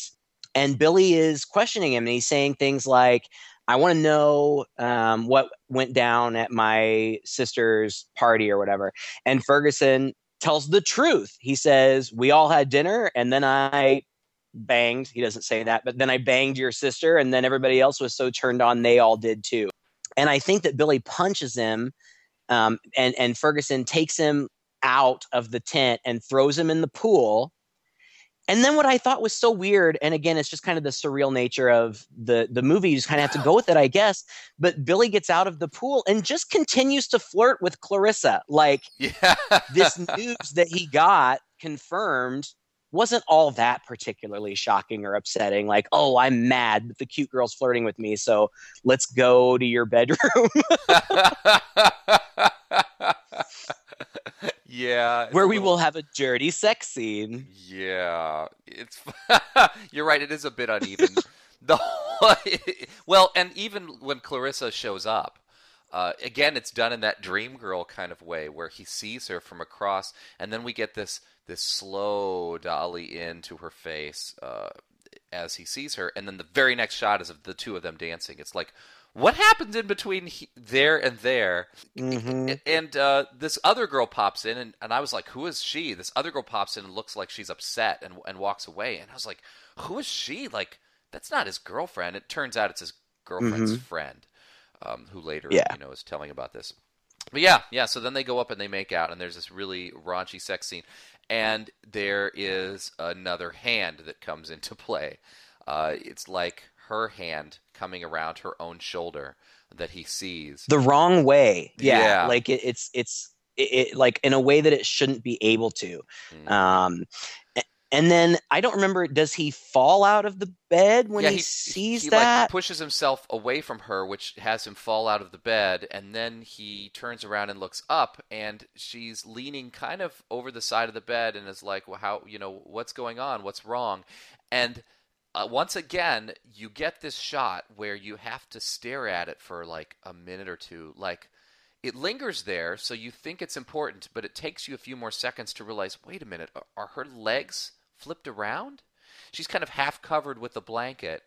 and Billy is questioning him, and he's saying things like. I want to know um, what went down at my sister's party or whatever. And Ferguson tells the truth. He says, We all had dinner, and then I banged. He doesn't say that, but then I banged your sister, and then everybody else was so turned on, they all did too. And I think that Billy punches him, um, and and Ferguson takes him out of the tent and throws him in the pool. And then what I thought was so weird, and again, it's just kind of the surreal nature of the the movie. You just kind of have to go with it, I guess. But Billy gets out of the pool and just continues to flirt with Clarissa, like yeah. this news that he got confirmed wasn't all that particularly shocking or upsetting. Like, oh, I'm mad that the cute girl's flirting with me, so let's go to your bedroom. yeah, where we will have a dirty sex scene. Yeah, it's you're right. It is a bit uneven. the well, and even when Clarissa shows up, uh, again, it's done in that dream girl kind of way, where he sees her from across, and then we get this this slow dolly into her face uh, as he sees her, and then the very next shot is of the two of them dancing. It's like, what happens in between he, there and there? Mm-hmm. And uh, this other girl pops in, and, and I was like, who is she? This other girl pops in and looks like she's upset and, and walks away. And I was like, who is she? Like, that's not his girlfriend. It turns out it's his girlfriend's Mhm. friend, um, who later, Yeah. you know, is telling about this. But yeah, yeah. So then they go up and they make out, and there's this really raunchy sex scene, and there is another hand that comes into play. Uh, it's like her hand coming around her own shoulder that he sees. The wrong way. Yeah, Yeah. like it, it's it's it, it, like in a way that it shouldn't be able to. Mm. Um, and then I don't remember. Does he fall out of the bed when yeah, he, he sees he, that? like pushes himself away from her, which has him fall out of the bed, and then he turns around and looks up, and she's leaning kind of over the side of the bed, and is like, "Well, how you know what's going on? What's wrong?" And uh, once again, you get this shot where you have to stare at it for like a minute or two, like. It lingers there, so you think it's important, but it takes you a few more seconds to realize wait a minute, are, are her legs flipped around? She's kind of half covered with a blanket.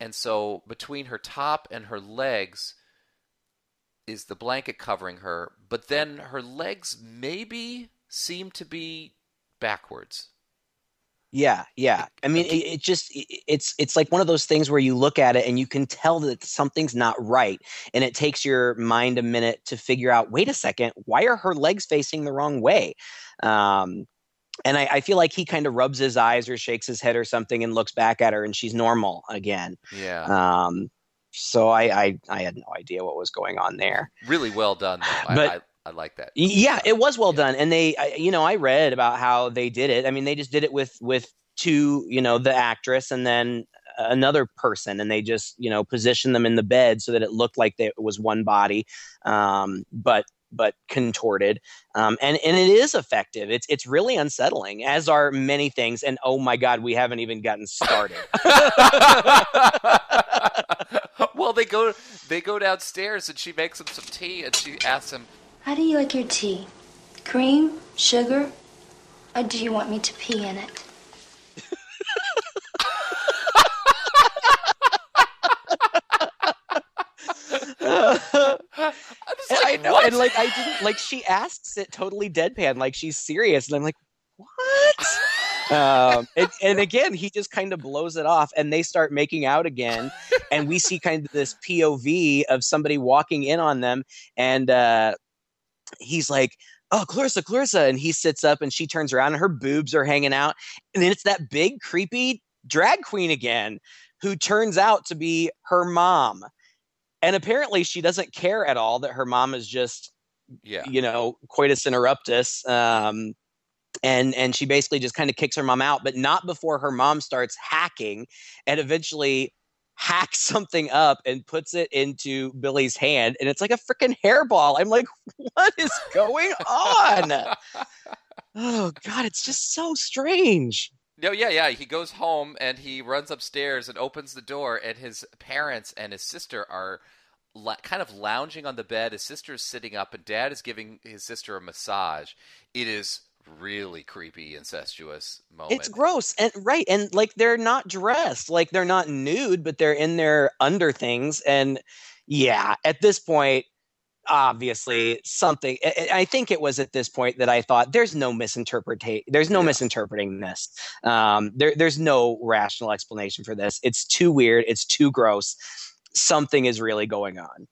And so between her top and her legs is the blanket covering her, but then her legs maybe seem to be backwards. Yeah, yeah. I mean, it, it just it, it's it's like one of those things where you look at it and you can tell that something's not right, and it takes your mind a minute to figure out. Wait a second, why are her legs facing the wrong way? Um, and I, I feel like he kind of rubs his eyes or shakes his head or something and looks back at her, and she's normal again. Yeah. Um, so I, I I had no idea what was going on there. really well done though. But- I, I, I like that. Yeah, it was well done, and they, I, you know, I read about how they did it. I mean, they just did it with with two, you know, the actress and then another person, and they just, you know, positioned them in the bed so that it looked like they, it was one body, um, but but contorted, um, and and it is effective. It's it's really unsettling, as are many things. And oh my God, we haven't even gotten started. well, they go they go downstairs and she makes him some tea and she asks him, How do you like your tea? Cream? Sugar? Or do you want me to pee in it? I know, and like I didn't like she asks it totally deadpan, like she's serious, and I'm like, what? um, and, and again, he just kind of blows it off, and they start making out again, and we see kind of this POV of somebody walking in on them, and uh, he's like, "Oh, Clarissa, Clarissa," and he sits up, and she turns around, and her boobs are hanging out, and then it's that big creepy drag queen again, who turns out to be her mom. And apparently she doesn't care at all that her mom is just yeah. you know coitus interruptus um and and she basically just kind of kicks her mom out but not before her mom starts hacking and eventually hacks something up and puts it into billy's hand and it's like a freaking hairball i'm like what is going on oh god it's just so strange no, yeah, yeah. He goes home and he runs upstairs and opens the door, and his parents and his sister are kind of lounging on the bed. His sister is sitting up, and dad is giving his sister a massage. It is really creepy, incestuous moment. It's gross and right, and like they're not dressed, like they're not nude, but they're in their under things, and yeah, at this point, obviously something i think it was at this point that i thought there's no misinterpretation there's no yeah. misinterpreting this. Um, there, there's no rational explanation for this. It's too weird. It's too gross. Something is really going on.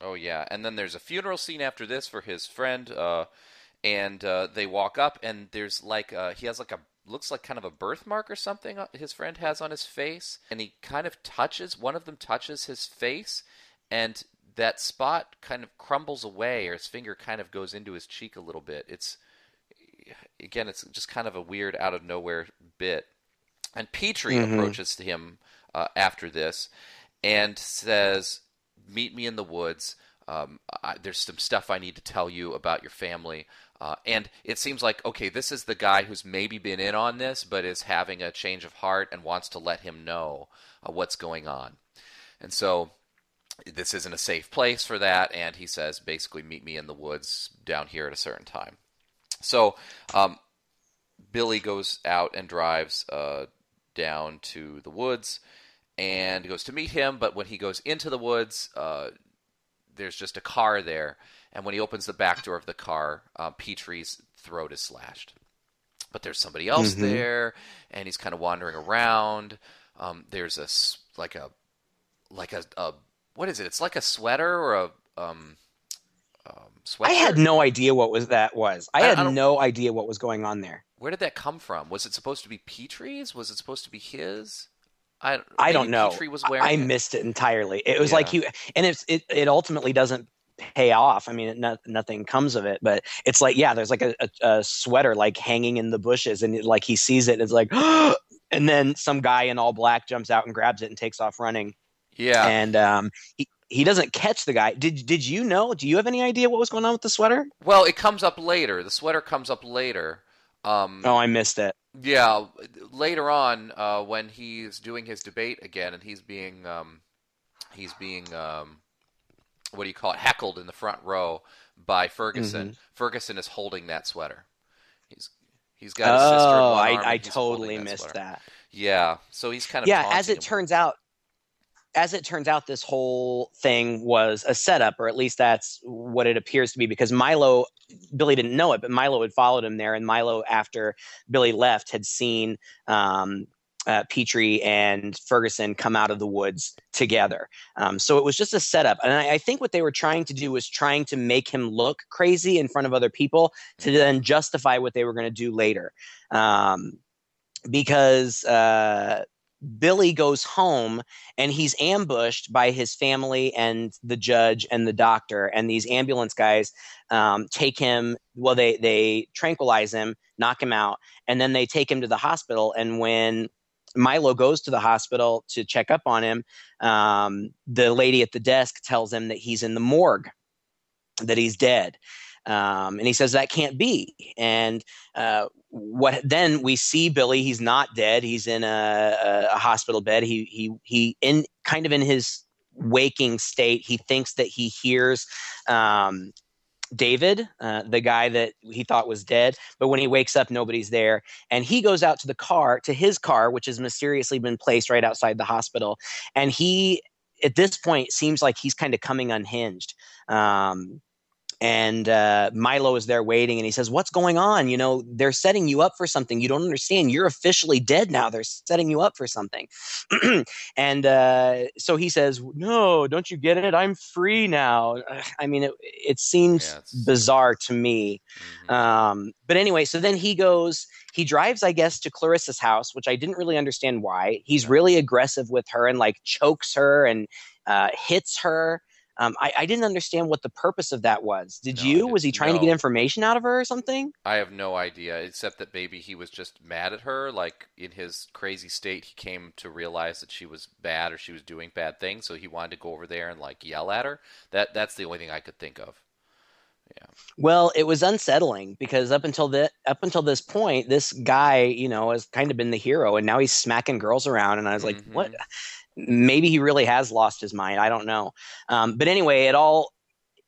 Oh yeah and then there's a funeral scene after this for his friend uh, and uh, they walk up and there's like uh, he has like a looks like kind of a birthmark or something his friend has on his face and he kind of touches one of them touches his face and that spot kind of crumbles away, or his finger kind of goes into his cheek a little bit. It's again, it's just kind of a weird out of nowhere bit. And Petrie mm-hmm. approaches to him uh, after this and says, "Meet me in the woods. Um, I, there's some stuff I need to tell you about your family." Uh, and it seems like okay, this is the guy who's maybe been in on this, but is having a change of heart and wants to let him know uh, what's going on. And so this isn't a safe place for that, and he says basically meet me in the woods down here at a certain time. So um, Billy goes out and drives uh, down to the woods and goes to meet him, but when he goes into the woods, uh, there's just a car there, and when he opens the back door of the car, uh, Petrie's throat is slashed. But there's somebody else mm-hmm. there, and he's kind of wandering around. Um, there's a like a like a, a what is it? It's like a sweater or a um, um sweater. I had no idea what was that was. I, I had I no idea what was going on there. Where did that come from? Was it supposed to be Petrie's? Was it supposed to be his? I I don't know. Petrie was wearing I it. missed it entirely. It was yeah. like he and it's it it ultimately doesn't pay off. I mean, it, no, nothing comes of it, but it's like yeah, there's like a, a, a sweater like hanging in the bushes, and it, like he sees it, and it's like, and then some guy in all black jumps out and grabs it and takes off running. Yeah. And um, he, he doesn't catch the guy. Did did you know? Do you have any idea what was going on with the sweater? Well, it comes up later. The sweater comes up later. Um, oh, I missed it. Yeah, later on uh, when he's doing his debate again, and he's being um, he's being um, what do you call it? Heckled in the front row by Ferguson. Mm-hmm. Ferguson is holding that sweater. He's he's got his oh, sister. Oh, I, I totally that missed sweater. that. Yeah, so he's kind of yeah. As it him. turns out, as it turns out, this whole thing was a setup, or at least that's what it appears to be, because Milo, Billy didn't know it, but Milo had followed him there, and Milo, after Billy left, had seen um, uh, Petrie and Ferguson come out of the woods together. Um, so it was just a setup. And I, I, think what they were trying to do was trying to make him look crazy in front of other people to then justify what they were going to do later. Um, because uh, Billy goes home and he's ambushed by his family and the judge and the doctor. And these ambulance guys um, take him, well, they, they tranquilize him, knock him out, and then they take him to the hospital. And when Milo goes to the hospital to check up on him, um, the lady at the desk tells him that he's in the morgue, that he's dead. Um, and he says that can't be. And uh, what then we see Billy? He's not dead. He's in a, a, hospital bed. He he he in kind of in his waking state. He thinks that he hears. Um, David, uh, the guy that he thought was dead. But when he wakes up, nobody's there. And he goes out to the car, to his car, which has mysteriously been placed right outside the hospital. And he, at this point, seems like he's kind of coming unhinged. Um, and uh, Milo is there waiting, and he says, "What's going on? You know, they're setting you up for something. You don't understand. You're officially dead now. They're setting you up for something." and uh, so he says, "No, don't you get it? I'm free now." I mean, it, it seems Yeah, bizarre to me. Mhm. Um, but anyway, so then he goes. He drives, I guess, to Clarissa's house, which I didn't really understand why. He's really aggressive with her and like chokes her and uh, hits her. Um, I, I didn't understand what the purpose of that was. Did No, you? Was he trying to get information out of her or something? I have no idea, except that maybe he was just mad at her. Like in his crazy state, he came to realize that she was bad or she was doing bad things, so he wanted to go over there and like yell at her. That that's the only thing I could think of. Yeah. Well, it was unsettling because up until the up until this point, this guy, you know, has kind of been the hero, and now he's smacking girls around. And I was like, Mhm. what? Maybe he really has lost his mind. I don't know. Um, but anyway, it all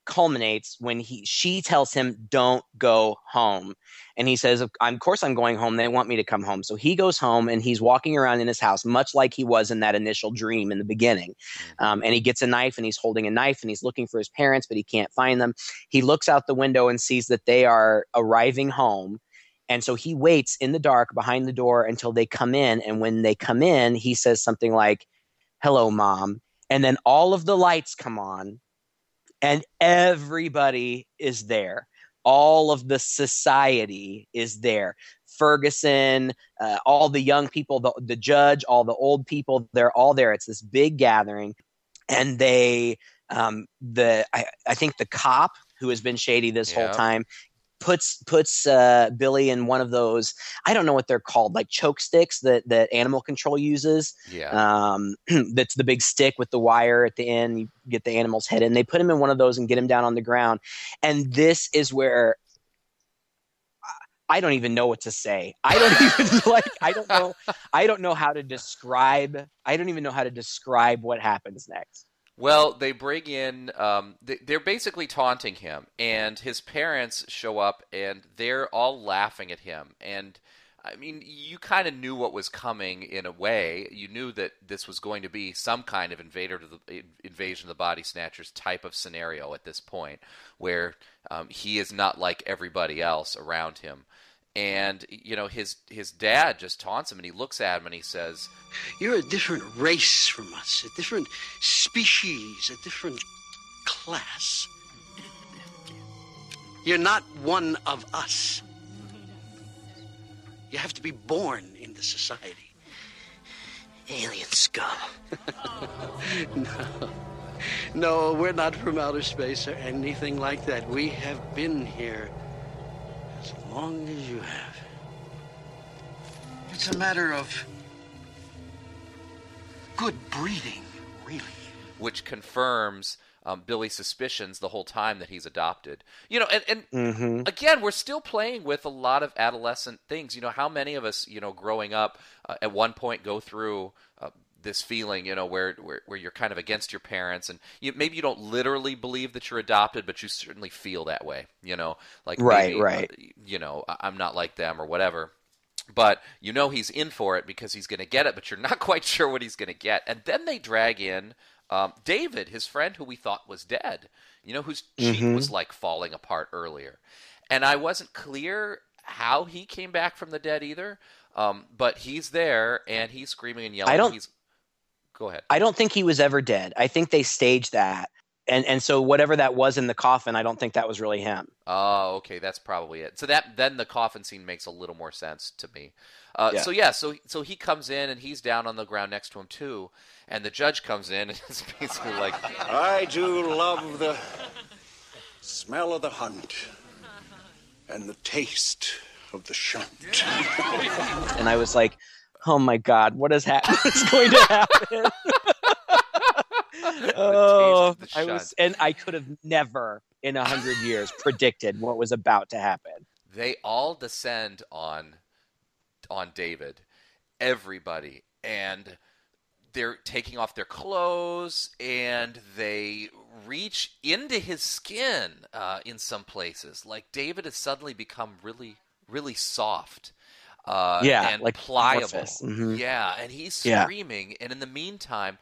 culminates when he she tells him, "Don't go home," and he says, "Of of course I'm going home. They want me to come home." So he goes home and he's walking around in his house, much like he was in that initial dream in the beginning. Um, and he gets a knife and he's holding a knife and he's looking for his parents, but he can't find them. He looks out the window and sees that they are arriving home. And so he waits in the dark behind the door until they come in. And when they come in, he says something like, Hello, mom. And then all of the lights come on and everybody is there. All of the society is there. Ferguson, uh, all the young people, the, the judge, all the old people, they're all there. It's this big gathering. And they, um, the, I, I think the cop who has been shady this whole time puts puts uh, Billy in one of those I don't know what they're called like choke sticks that that animal control uses Yeah. um, that's the big stick with the wire at the end. You get the animal's head in. They put him in one of those and get him down on the ground. And this is where I don't even know what to say. I don't even like. I don't know. I don't know how to describe. I don't even know how to describe what happens next. Well, they bring in. Um, they, they're basically taunting him, and his parents show up, and they're all laughing at him. And I mean, you kind of knew what was coming in a way. You knew that this was going to be some kind of invader to the invasion of the body snatchers type of scenario at this point, where um, he is not like everybody else around him. And you know, his his dad just taunts him, and he looks at him, and he says, You're a different race from us, a different species, a different class. You're not one of us. You have to be born into society. Alien scum. no. No, we're not from outer space or anything like that. We have been here as long as you have. It's a matter of good breeding, really. which confirms um, Billy's suspicions the whole time that he's adopted. You know, and, and Mm-hmm. again, we're still playing with a lot of adolescent things. You know, how many of us, you know, growing up, uh, at one point go through uh, this feeling, you know, where, where where you're kind of against your parents, and you, maybe you don't literally believe that you're adopted, but you certainly feel that way. You know, like Right, maybe, right. uh, you know, I- I'm not like them or whatever. But you know he's in for it because he's going to get it, but you're not quite sure what he's going to get. And then they drag in um, David, his friend who we thought was dead, you know, whose cheek Mhm. was like falling apart earlier. And I wasn't clear how he came back from the dead either. Um, but he's there and he's screaming and yelling. I don't- He's... Go ahead. I don't think he was ever dead. I think they staged that, and and so whatever that was in the coffin, I don't think that was really him. Oh, okay, that's probably it. So that then the coffin scene makes a little more sense to me. Uh, Yeah. So yeah, so so he comes in and he's down on the ground next to him too, and the judge comes in and is basically like, I do love the smell of the hunt and the taste of the shunt. And I was like, oh my god, what is happening? What's going to happen? oh, I was, and I could have never in a hundred years predicted what was about to happen. they all descend on on David, everybody, and they're taking off their clothes and they reach into his skin uh, in some places. Like David has suddenly become really, really soft. Uh, Yeah, and like pliable. Mhm. Yeah, and he's Yeah. screaming, and in the meantime,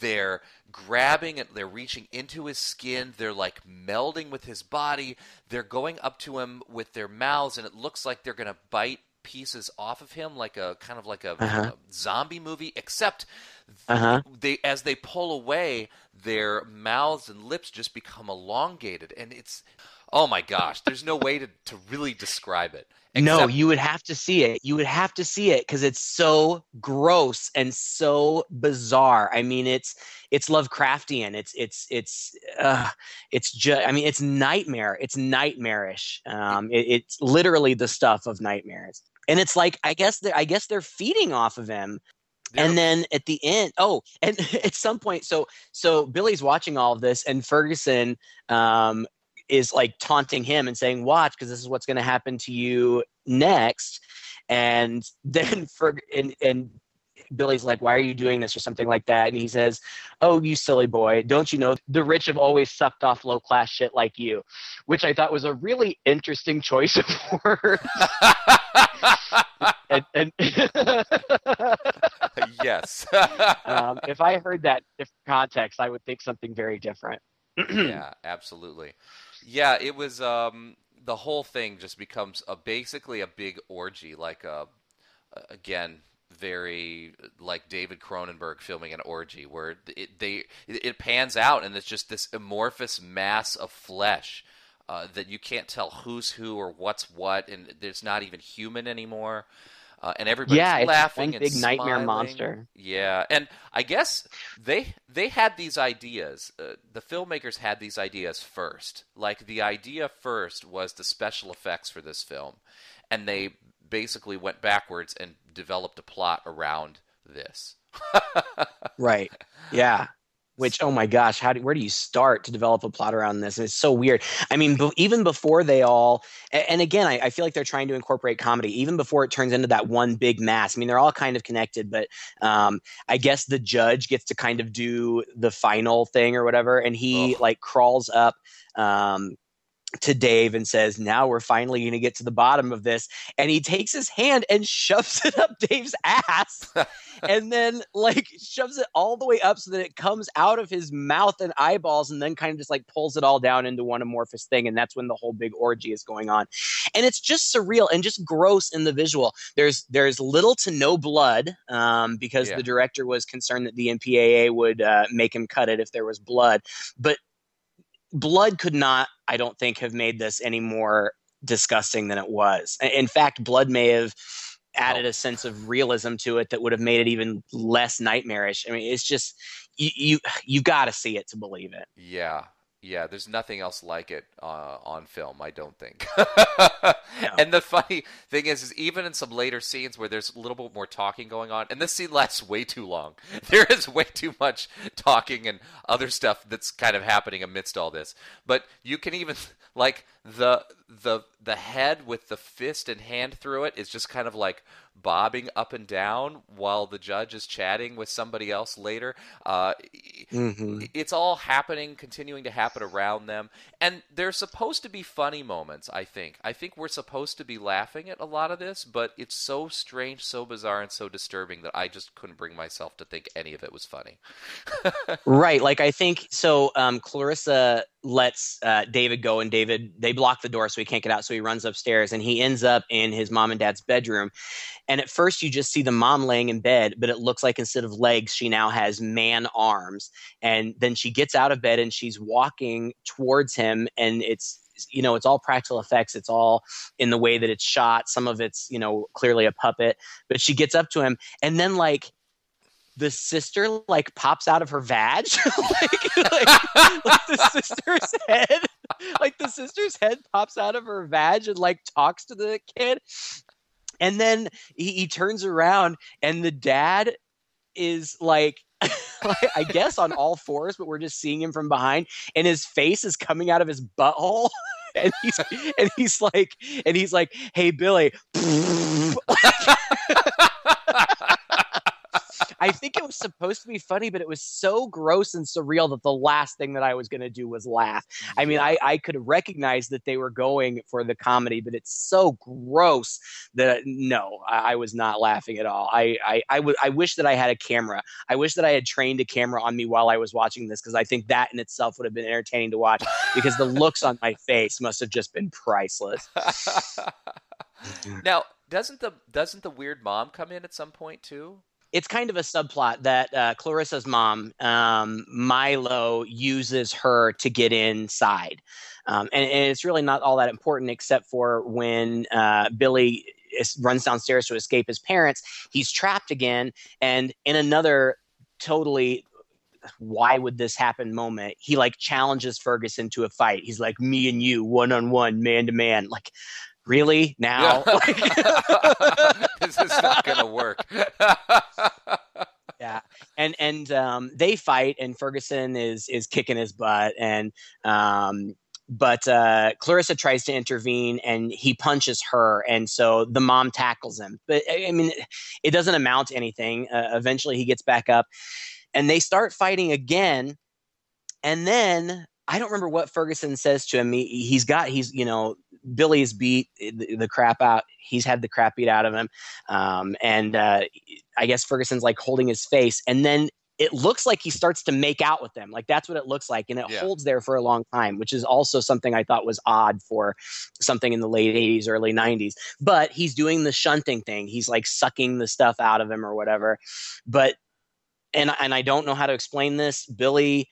they're grabbing it, they're reaching into his skin, they're like melding with his body, they're going up to him with their mouths, and it looks like they're gonna bite pieces off of him, like a kind of like a, Uh-huh. a zombie movie, except Uh-huh. they as they pull away, their mouths and lips just become elongated, and it's oh my gosh, there's no way to, to really describe it. No, you would have to see it. You would have to see it because it's so gross and so bizarre. I mean, it's it's Lovecraftian. It's it's it's uh, it's just. I mean, it's nightmare. It's nightmarish. Um, it, it's literally the stuff of nightmares. And it's like I guess they're I guess they're feeding off of him. And then at the end, oh, and at some point, so so Billy's watching all of this, and Ferguson um, is like taunting him and saying, "Watch, because this is what's going to happen to you next." And then Ferg and and Billy's like, "Why are you doing this?" or something like that, and he says, "Oh, you silly boy! Don't you know the rich have always sucked off low class shit like you?" Which I thought was a really interesting choice of words. and, and yes. um, if I heard that different context, I would think something very different. yeah, absolutely. Yeah, it was um the whole thing just becomes a basically a big orgy like a again very like David Cronenberg filming an orgy where it they it, pans out and it's just this amorphous mass of flesh uh, that you can't tell who's who or what's what and there's not even human anymore. Uh, and everybody's Yeah, it's laughing one and big nightmare smiling. monster. Yeah, and I guess they they had these ideas. Uh, the filmmakers had these ideas first. Like the idea first was the special effects for this film, and they basically went backwards and developed a plot around this. Right. Yeah. Which, oh my gosh, how do, where do you start to develop a plot around this? It's so weird. I mean, be, even before they all, and again, I, I feel like they're trying to incorporate comedy, even before it turns into that one big mass. I mean, they're all kind of connected, but um, I guess the judge gets to kind of do the final thing or whatever, and he like crawls up. Um, to Dave and says, Now we're finally going to get to the bottom of this. And he takes his hand and shoves it up Dave's ass and then like shoves it all the way up so that it comes out of his mouth and eyeballs and then kind of just like pulls it all down into one amorphous thing. And that's when the whole big orgy is going on. And it's just surreal and just gross in the visual. There's there's little to no blood um, because Yeah. the director was concerned that the MPAA would uh, make him cut it if there was blood. But blood could not, I don't think, have made this any more disgusting than it was. In fact, blood may have added oh. a sense of realism to it that would have made it even less nightmarish. I mean, it's just you you you got to see it to believe it. Yeah, yeah. There's nothing else like it uh, on film, I don't think. And the funny thing is, is even in some later scenes where there's a little bit more talking going on, and this scene lasts way too long. There is way too much talking and other stuff that's kind of happening amidst all this. But you can even like the the the head with the fist and hand through it is just kind of like bobbing up and down while the judge is chatting with somebody else later. Uh, Mhm. it's all happening, continuing to happen around them, and there's supposed to be funny moments. I think. I think we're supposed to be laughing at a lot of this, but it's so strange, so bizarre, and so disturbing that I just couldn't bring myself to think any of it was funny. right like i think so um, clarissa lets uh, david go and david they block the door so he can't get out so he runs upstairs and he ends up in his mom and dad's bedroom. And at first you just see the mom laying in bed but it looks like instead of legs she now has man arms. And then she gets out of bed and she's walking towards him and it's you know it's all practical effects. It's all in the way that it's shot. Some of it's you know clearly a puppet but she gets up to him and then like the sister like pops out of her vag like, like, like the sister's head like the sister's head pops out of her vag and like talks to the kid and then he, he turns around and the dad is like I guess on all fours, but we're just seeing him from behind, and his face is coming out of his butthole, and he's and he's like, and he's like, "Hey, Billy." I think it was supposed to be funny, but it was so gross and surreal that the last thing that I was going to do was laugh. I mean, I, I could recognize that they were going for the comedy, but it's so gross that no, I, I was not laughing at all. I, I, I, w- I wish that I had a camera. I wish that I had trained a camera on me while I was watching this because I think that in itself would have been entertaining to watch because the looks on my face must have just been priceless. now, doesn't the doesn't the weird mom come in at some point too? It's kind of a subplot that uh, Clarissa's mom, um, Milo, uses her to get inside. Um, and, and, it's really not all that important, except for when uh, Billy is, runs downstairs to escape his parents, he's trapped again. And in another totally why would this happen moment he like challenges ferguson to a fight he's like me and you one on one man to man like really now yeah. this is not gonna work yeah and and um, they fight and ferguson is is kicking his butt and um, but uh, Clarissa tries to intervene and he punches her, and so the mom tackles him. But I mean, it doesn't amount to anything. Uh, eventually, he gets back up, and they start fighting again. And then I don't remember what Ferguson says to him. He, he's got he's you know Billy's beat the, the, crap out. He's had the crap beat out of him, um, and uh, I guess Ferguson's like holding his face, and then it looks like he starts to make out with them. Like that's what it looks like, and it yeah. holds there for a long time, which is also something I thought was odd for something in the late '80s, early '90s. But he's doing the shunting thing. He's like sucking the stuff out of him or whatever. But and and I don't know how to explain this. Billy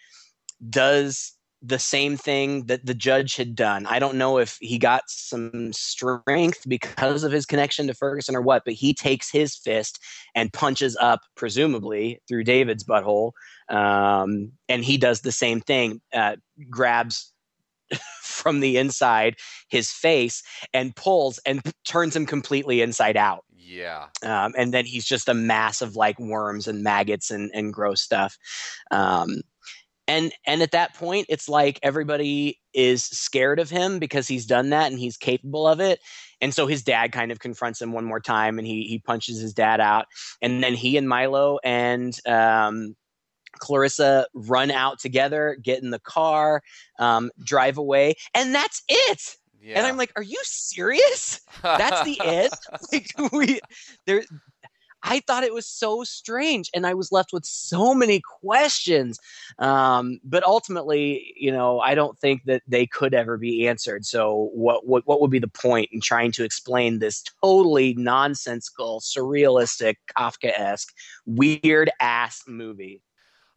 does the same thing that the judge had done. I don't know if he got some strength because of his connection to Ferguson or what, but he takes his fist and punches up, presumably through David's butthole. Um, and he does the same thing, uh, grabs from the inside his face and pulls and p- turns him completely inside out. Yeah. Um, and then he's just a mass of like worms and maggots and, and gross stuff. Um, and and at that point it's like everybody is scared of him because he's done that and he's capable of it. And so his dad kind of confronts him one more time and he he punches his dad out. And then he and milo and um, clarissa run out together get in the car um, drive away. And that's it. Yeah. and i'm like are you serious? That's the end like we there I thought it was so strange, and I was left with so many questions. Um, but ultimately, you know, I don't think that they could ever be answered. So, what what what would be the point in trying to explain this totally nonsensical, surrealistic, Kafka-esque, weird ass movie?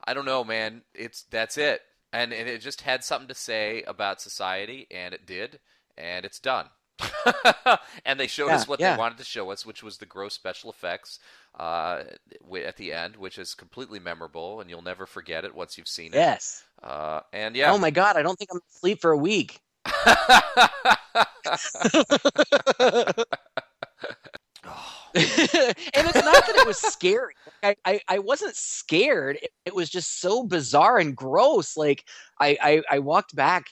I don't know, man. It's that's it, and, and it just had something to say about society, and it did, and it's done. and they showed yeah, us what yeah. they wanted to show us, which was the gross special effects uh, at the end, which is completely memorable, and you'll never forget it once you've seen it. Yes. Uh, and yeah. Oh my god, I don't think I'm asleep for a week. and it's not that it was scary. I, I, I wasn't scared. It, was just so bizarre and gross. Like I, I, I walked back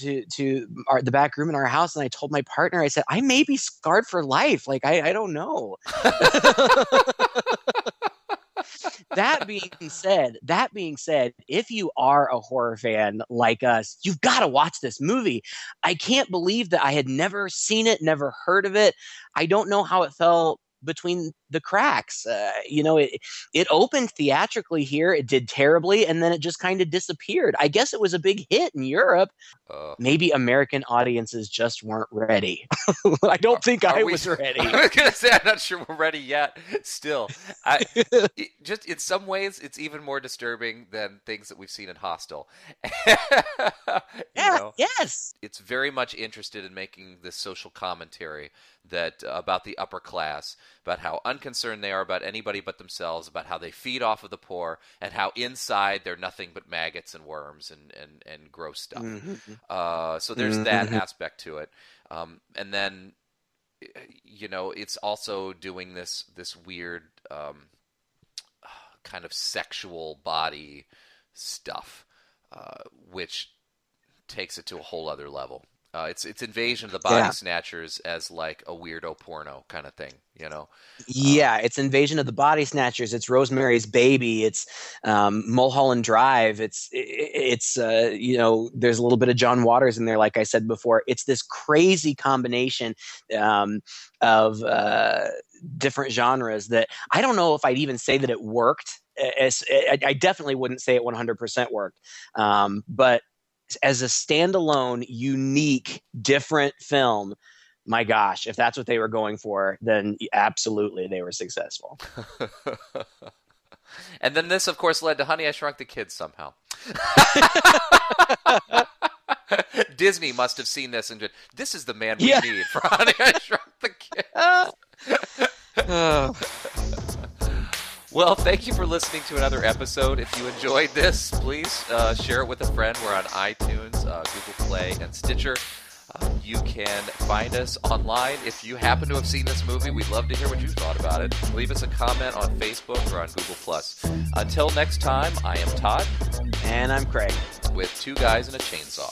to to our, the back room in our house and I told my partner, I said, I may be scarred for life. Like I, I don't know. that being said, that being said, if you are a horror fan like us, you've got to watch this movie. I can't believe that I had never seen it, never heard of it. I don't know how it felt between the cracks. Uh, you know, it it opened theatrically here, it did terribly, and then it just kind of disappeared. I guess it was a big hit in Europe. Uh, Maybe American audiences just weren't ready. I don't think I we, was ready. I was gonna say I'm not sure we're ready yet. Still, I, it, just in some ways, it's even more disturbing than things that we've seen in Hostel. yeah. Know, yes. It's very much interested in making this social commentary that uh, about the upper class, about how unconcerned they are about anybody but themselves, about how they feed off of the poor, and how inside they're nothing but maggots and worms and and, and gross stuff. Mm-hmm. Uh, so there's mm-hmm. that aspect to it, um, and then you know it's also doing this this weird um, kind of sexual body stuff, uh, which takes it to a whole other level Uh, it's it's Invasion of the Body Yeah. Snatchers as like a weirdo porno kind of thing, you know. Yeah, it's Invasion of the Body Snatchers. It's Rosemary's Baby. It's um, Mulholland Drive. It's it's uh, you know there's a little bit of John Waters in there, like I said before. It's this crazy combination um, of uh, different genres that I don't know if I'd even say that it worked. As, I, I definitely wouldn't say it 100% worked, um, but as a standalone, unique, different film my gosh, if that's what they were going for, then absolutely they were successful. and then this, of course, led to Honey, I Shrunk the Kids somehow. Disney must have seen this and just, this is the man we Yeah. need for Honey, I Shrunk the Kids. Well, thank you for listening to another episode. If you enjoyed this, please uh, share it with a friend. We're on iTunes, uh, Google Play, and Stitcher. Uh, you can find us online. If you happen to have seen this movie, we'd love to hear what you thought about it. Leave us a comment on Facebook or on Google Plus. Until next time, I am Todd, and I'm Craig with two guys and a chainsaw.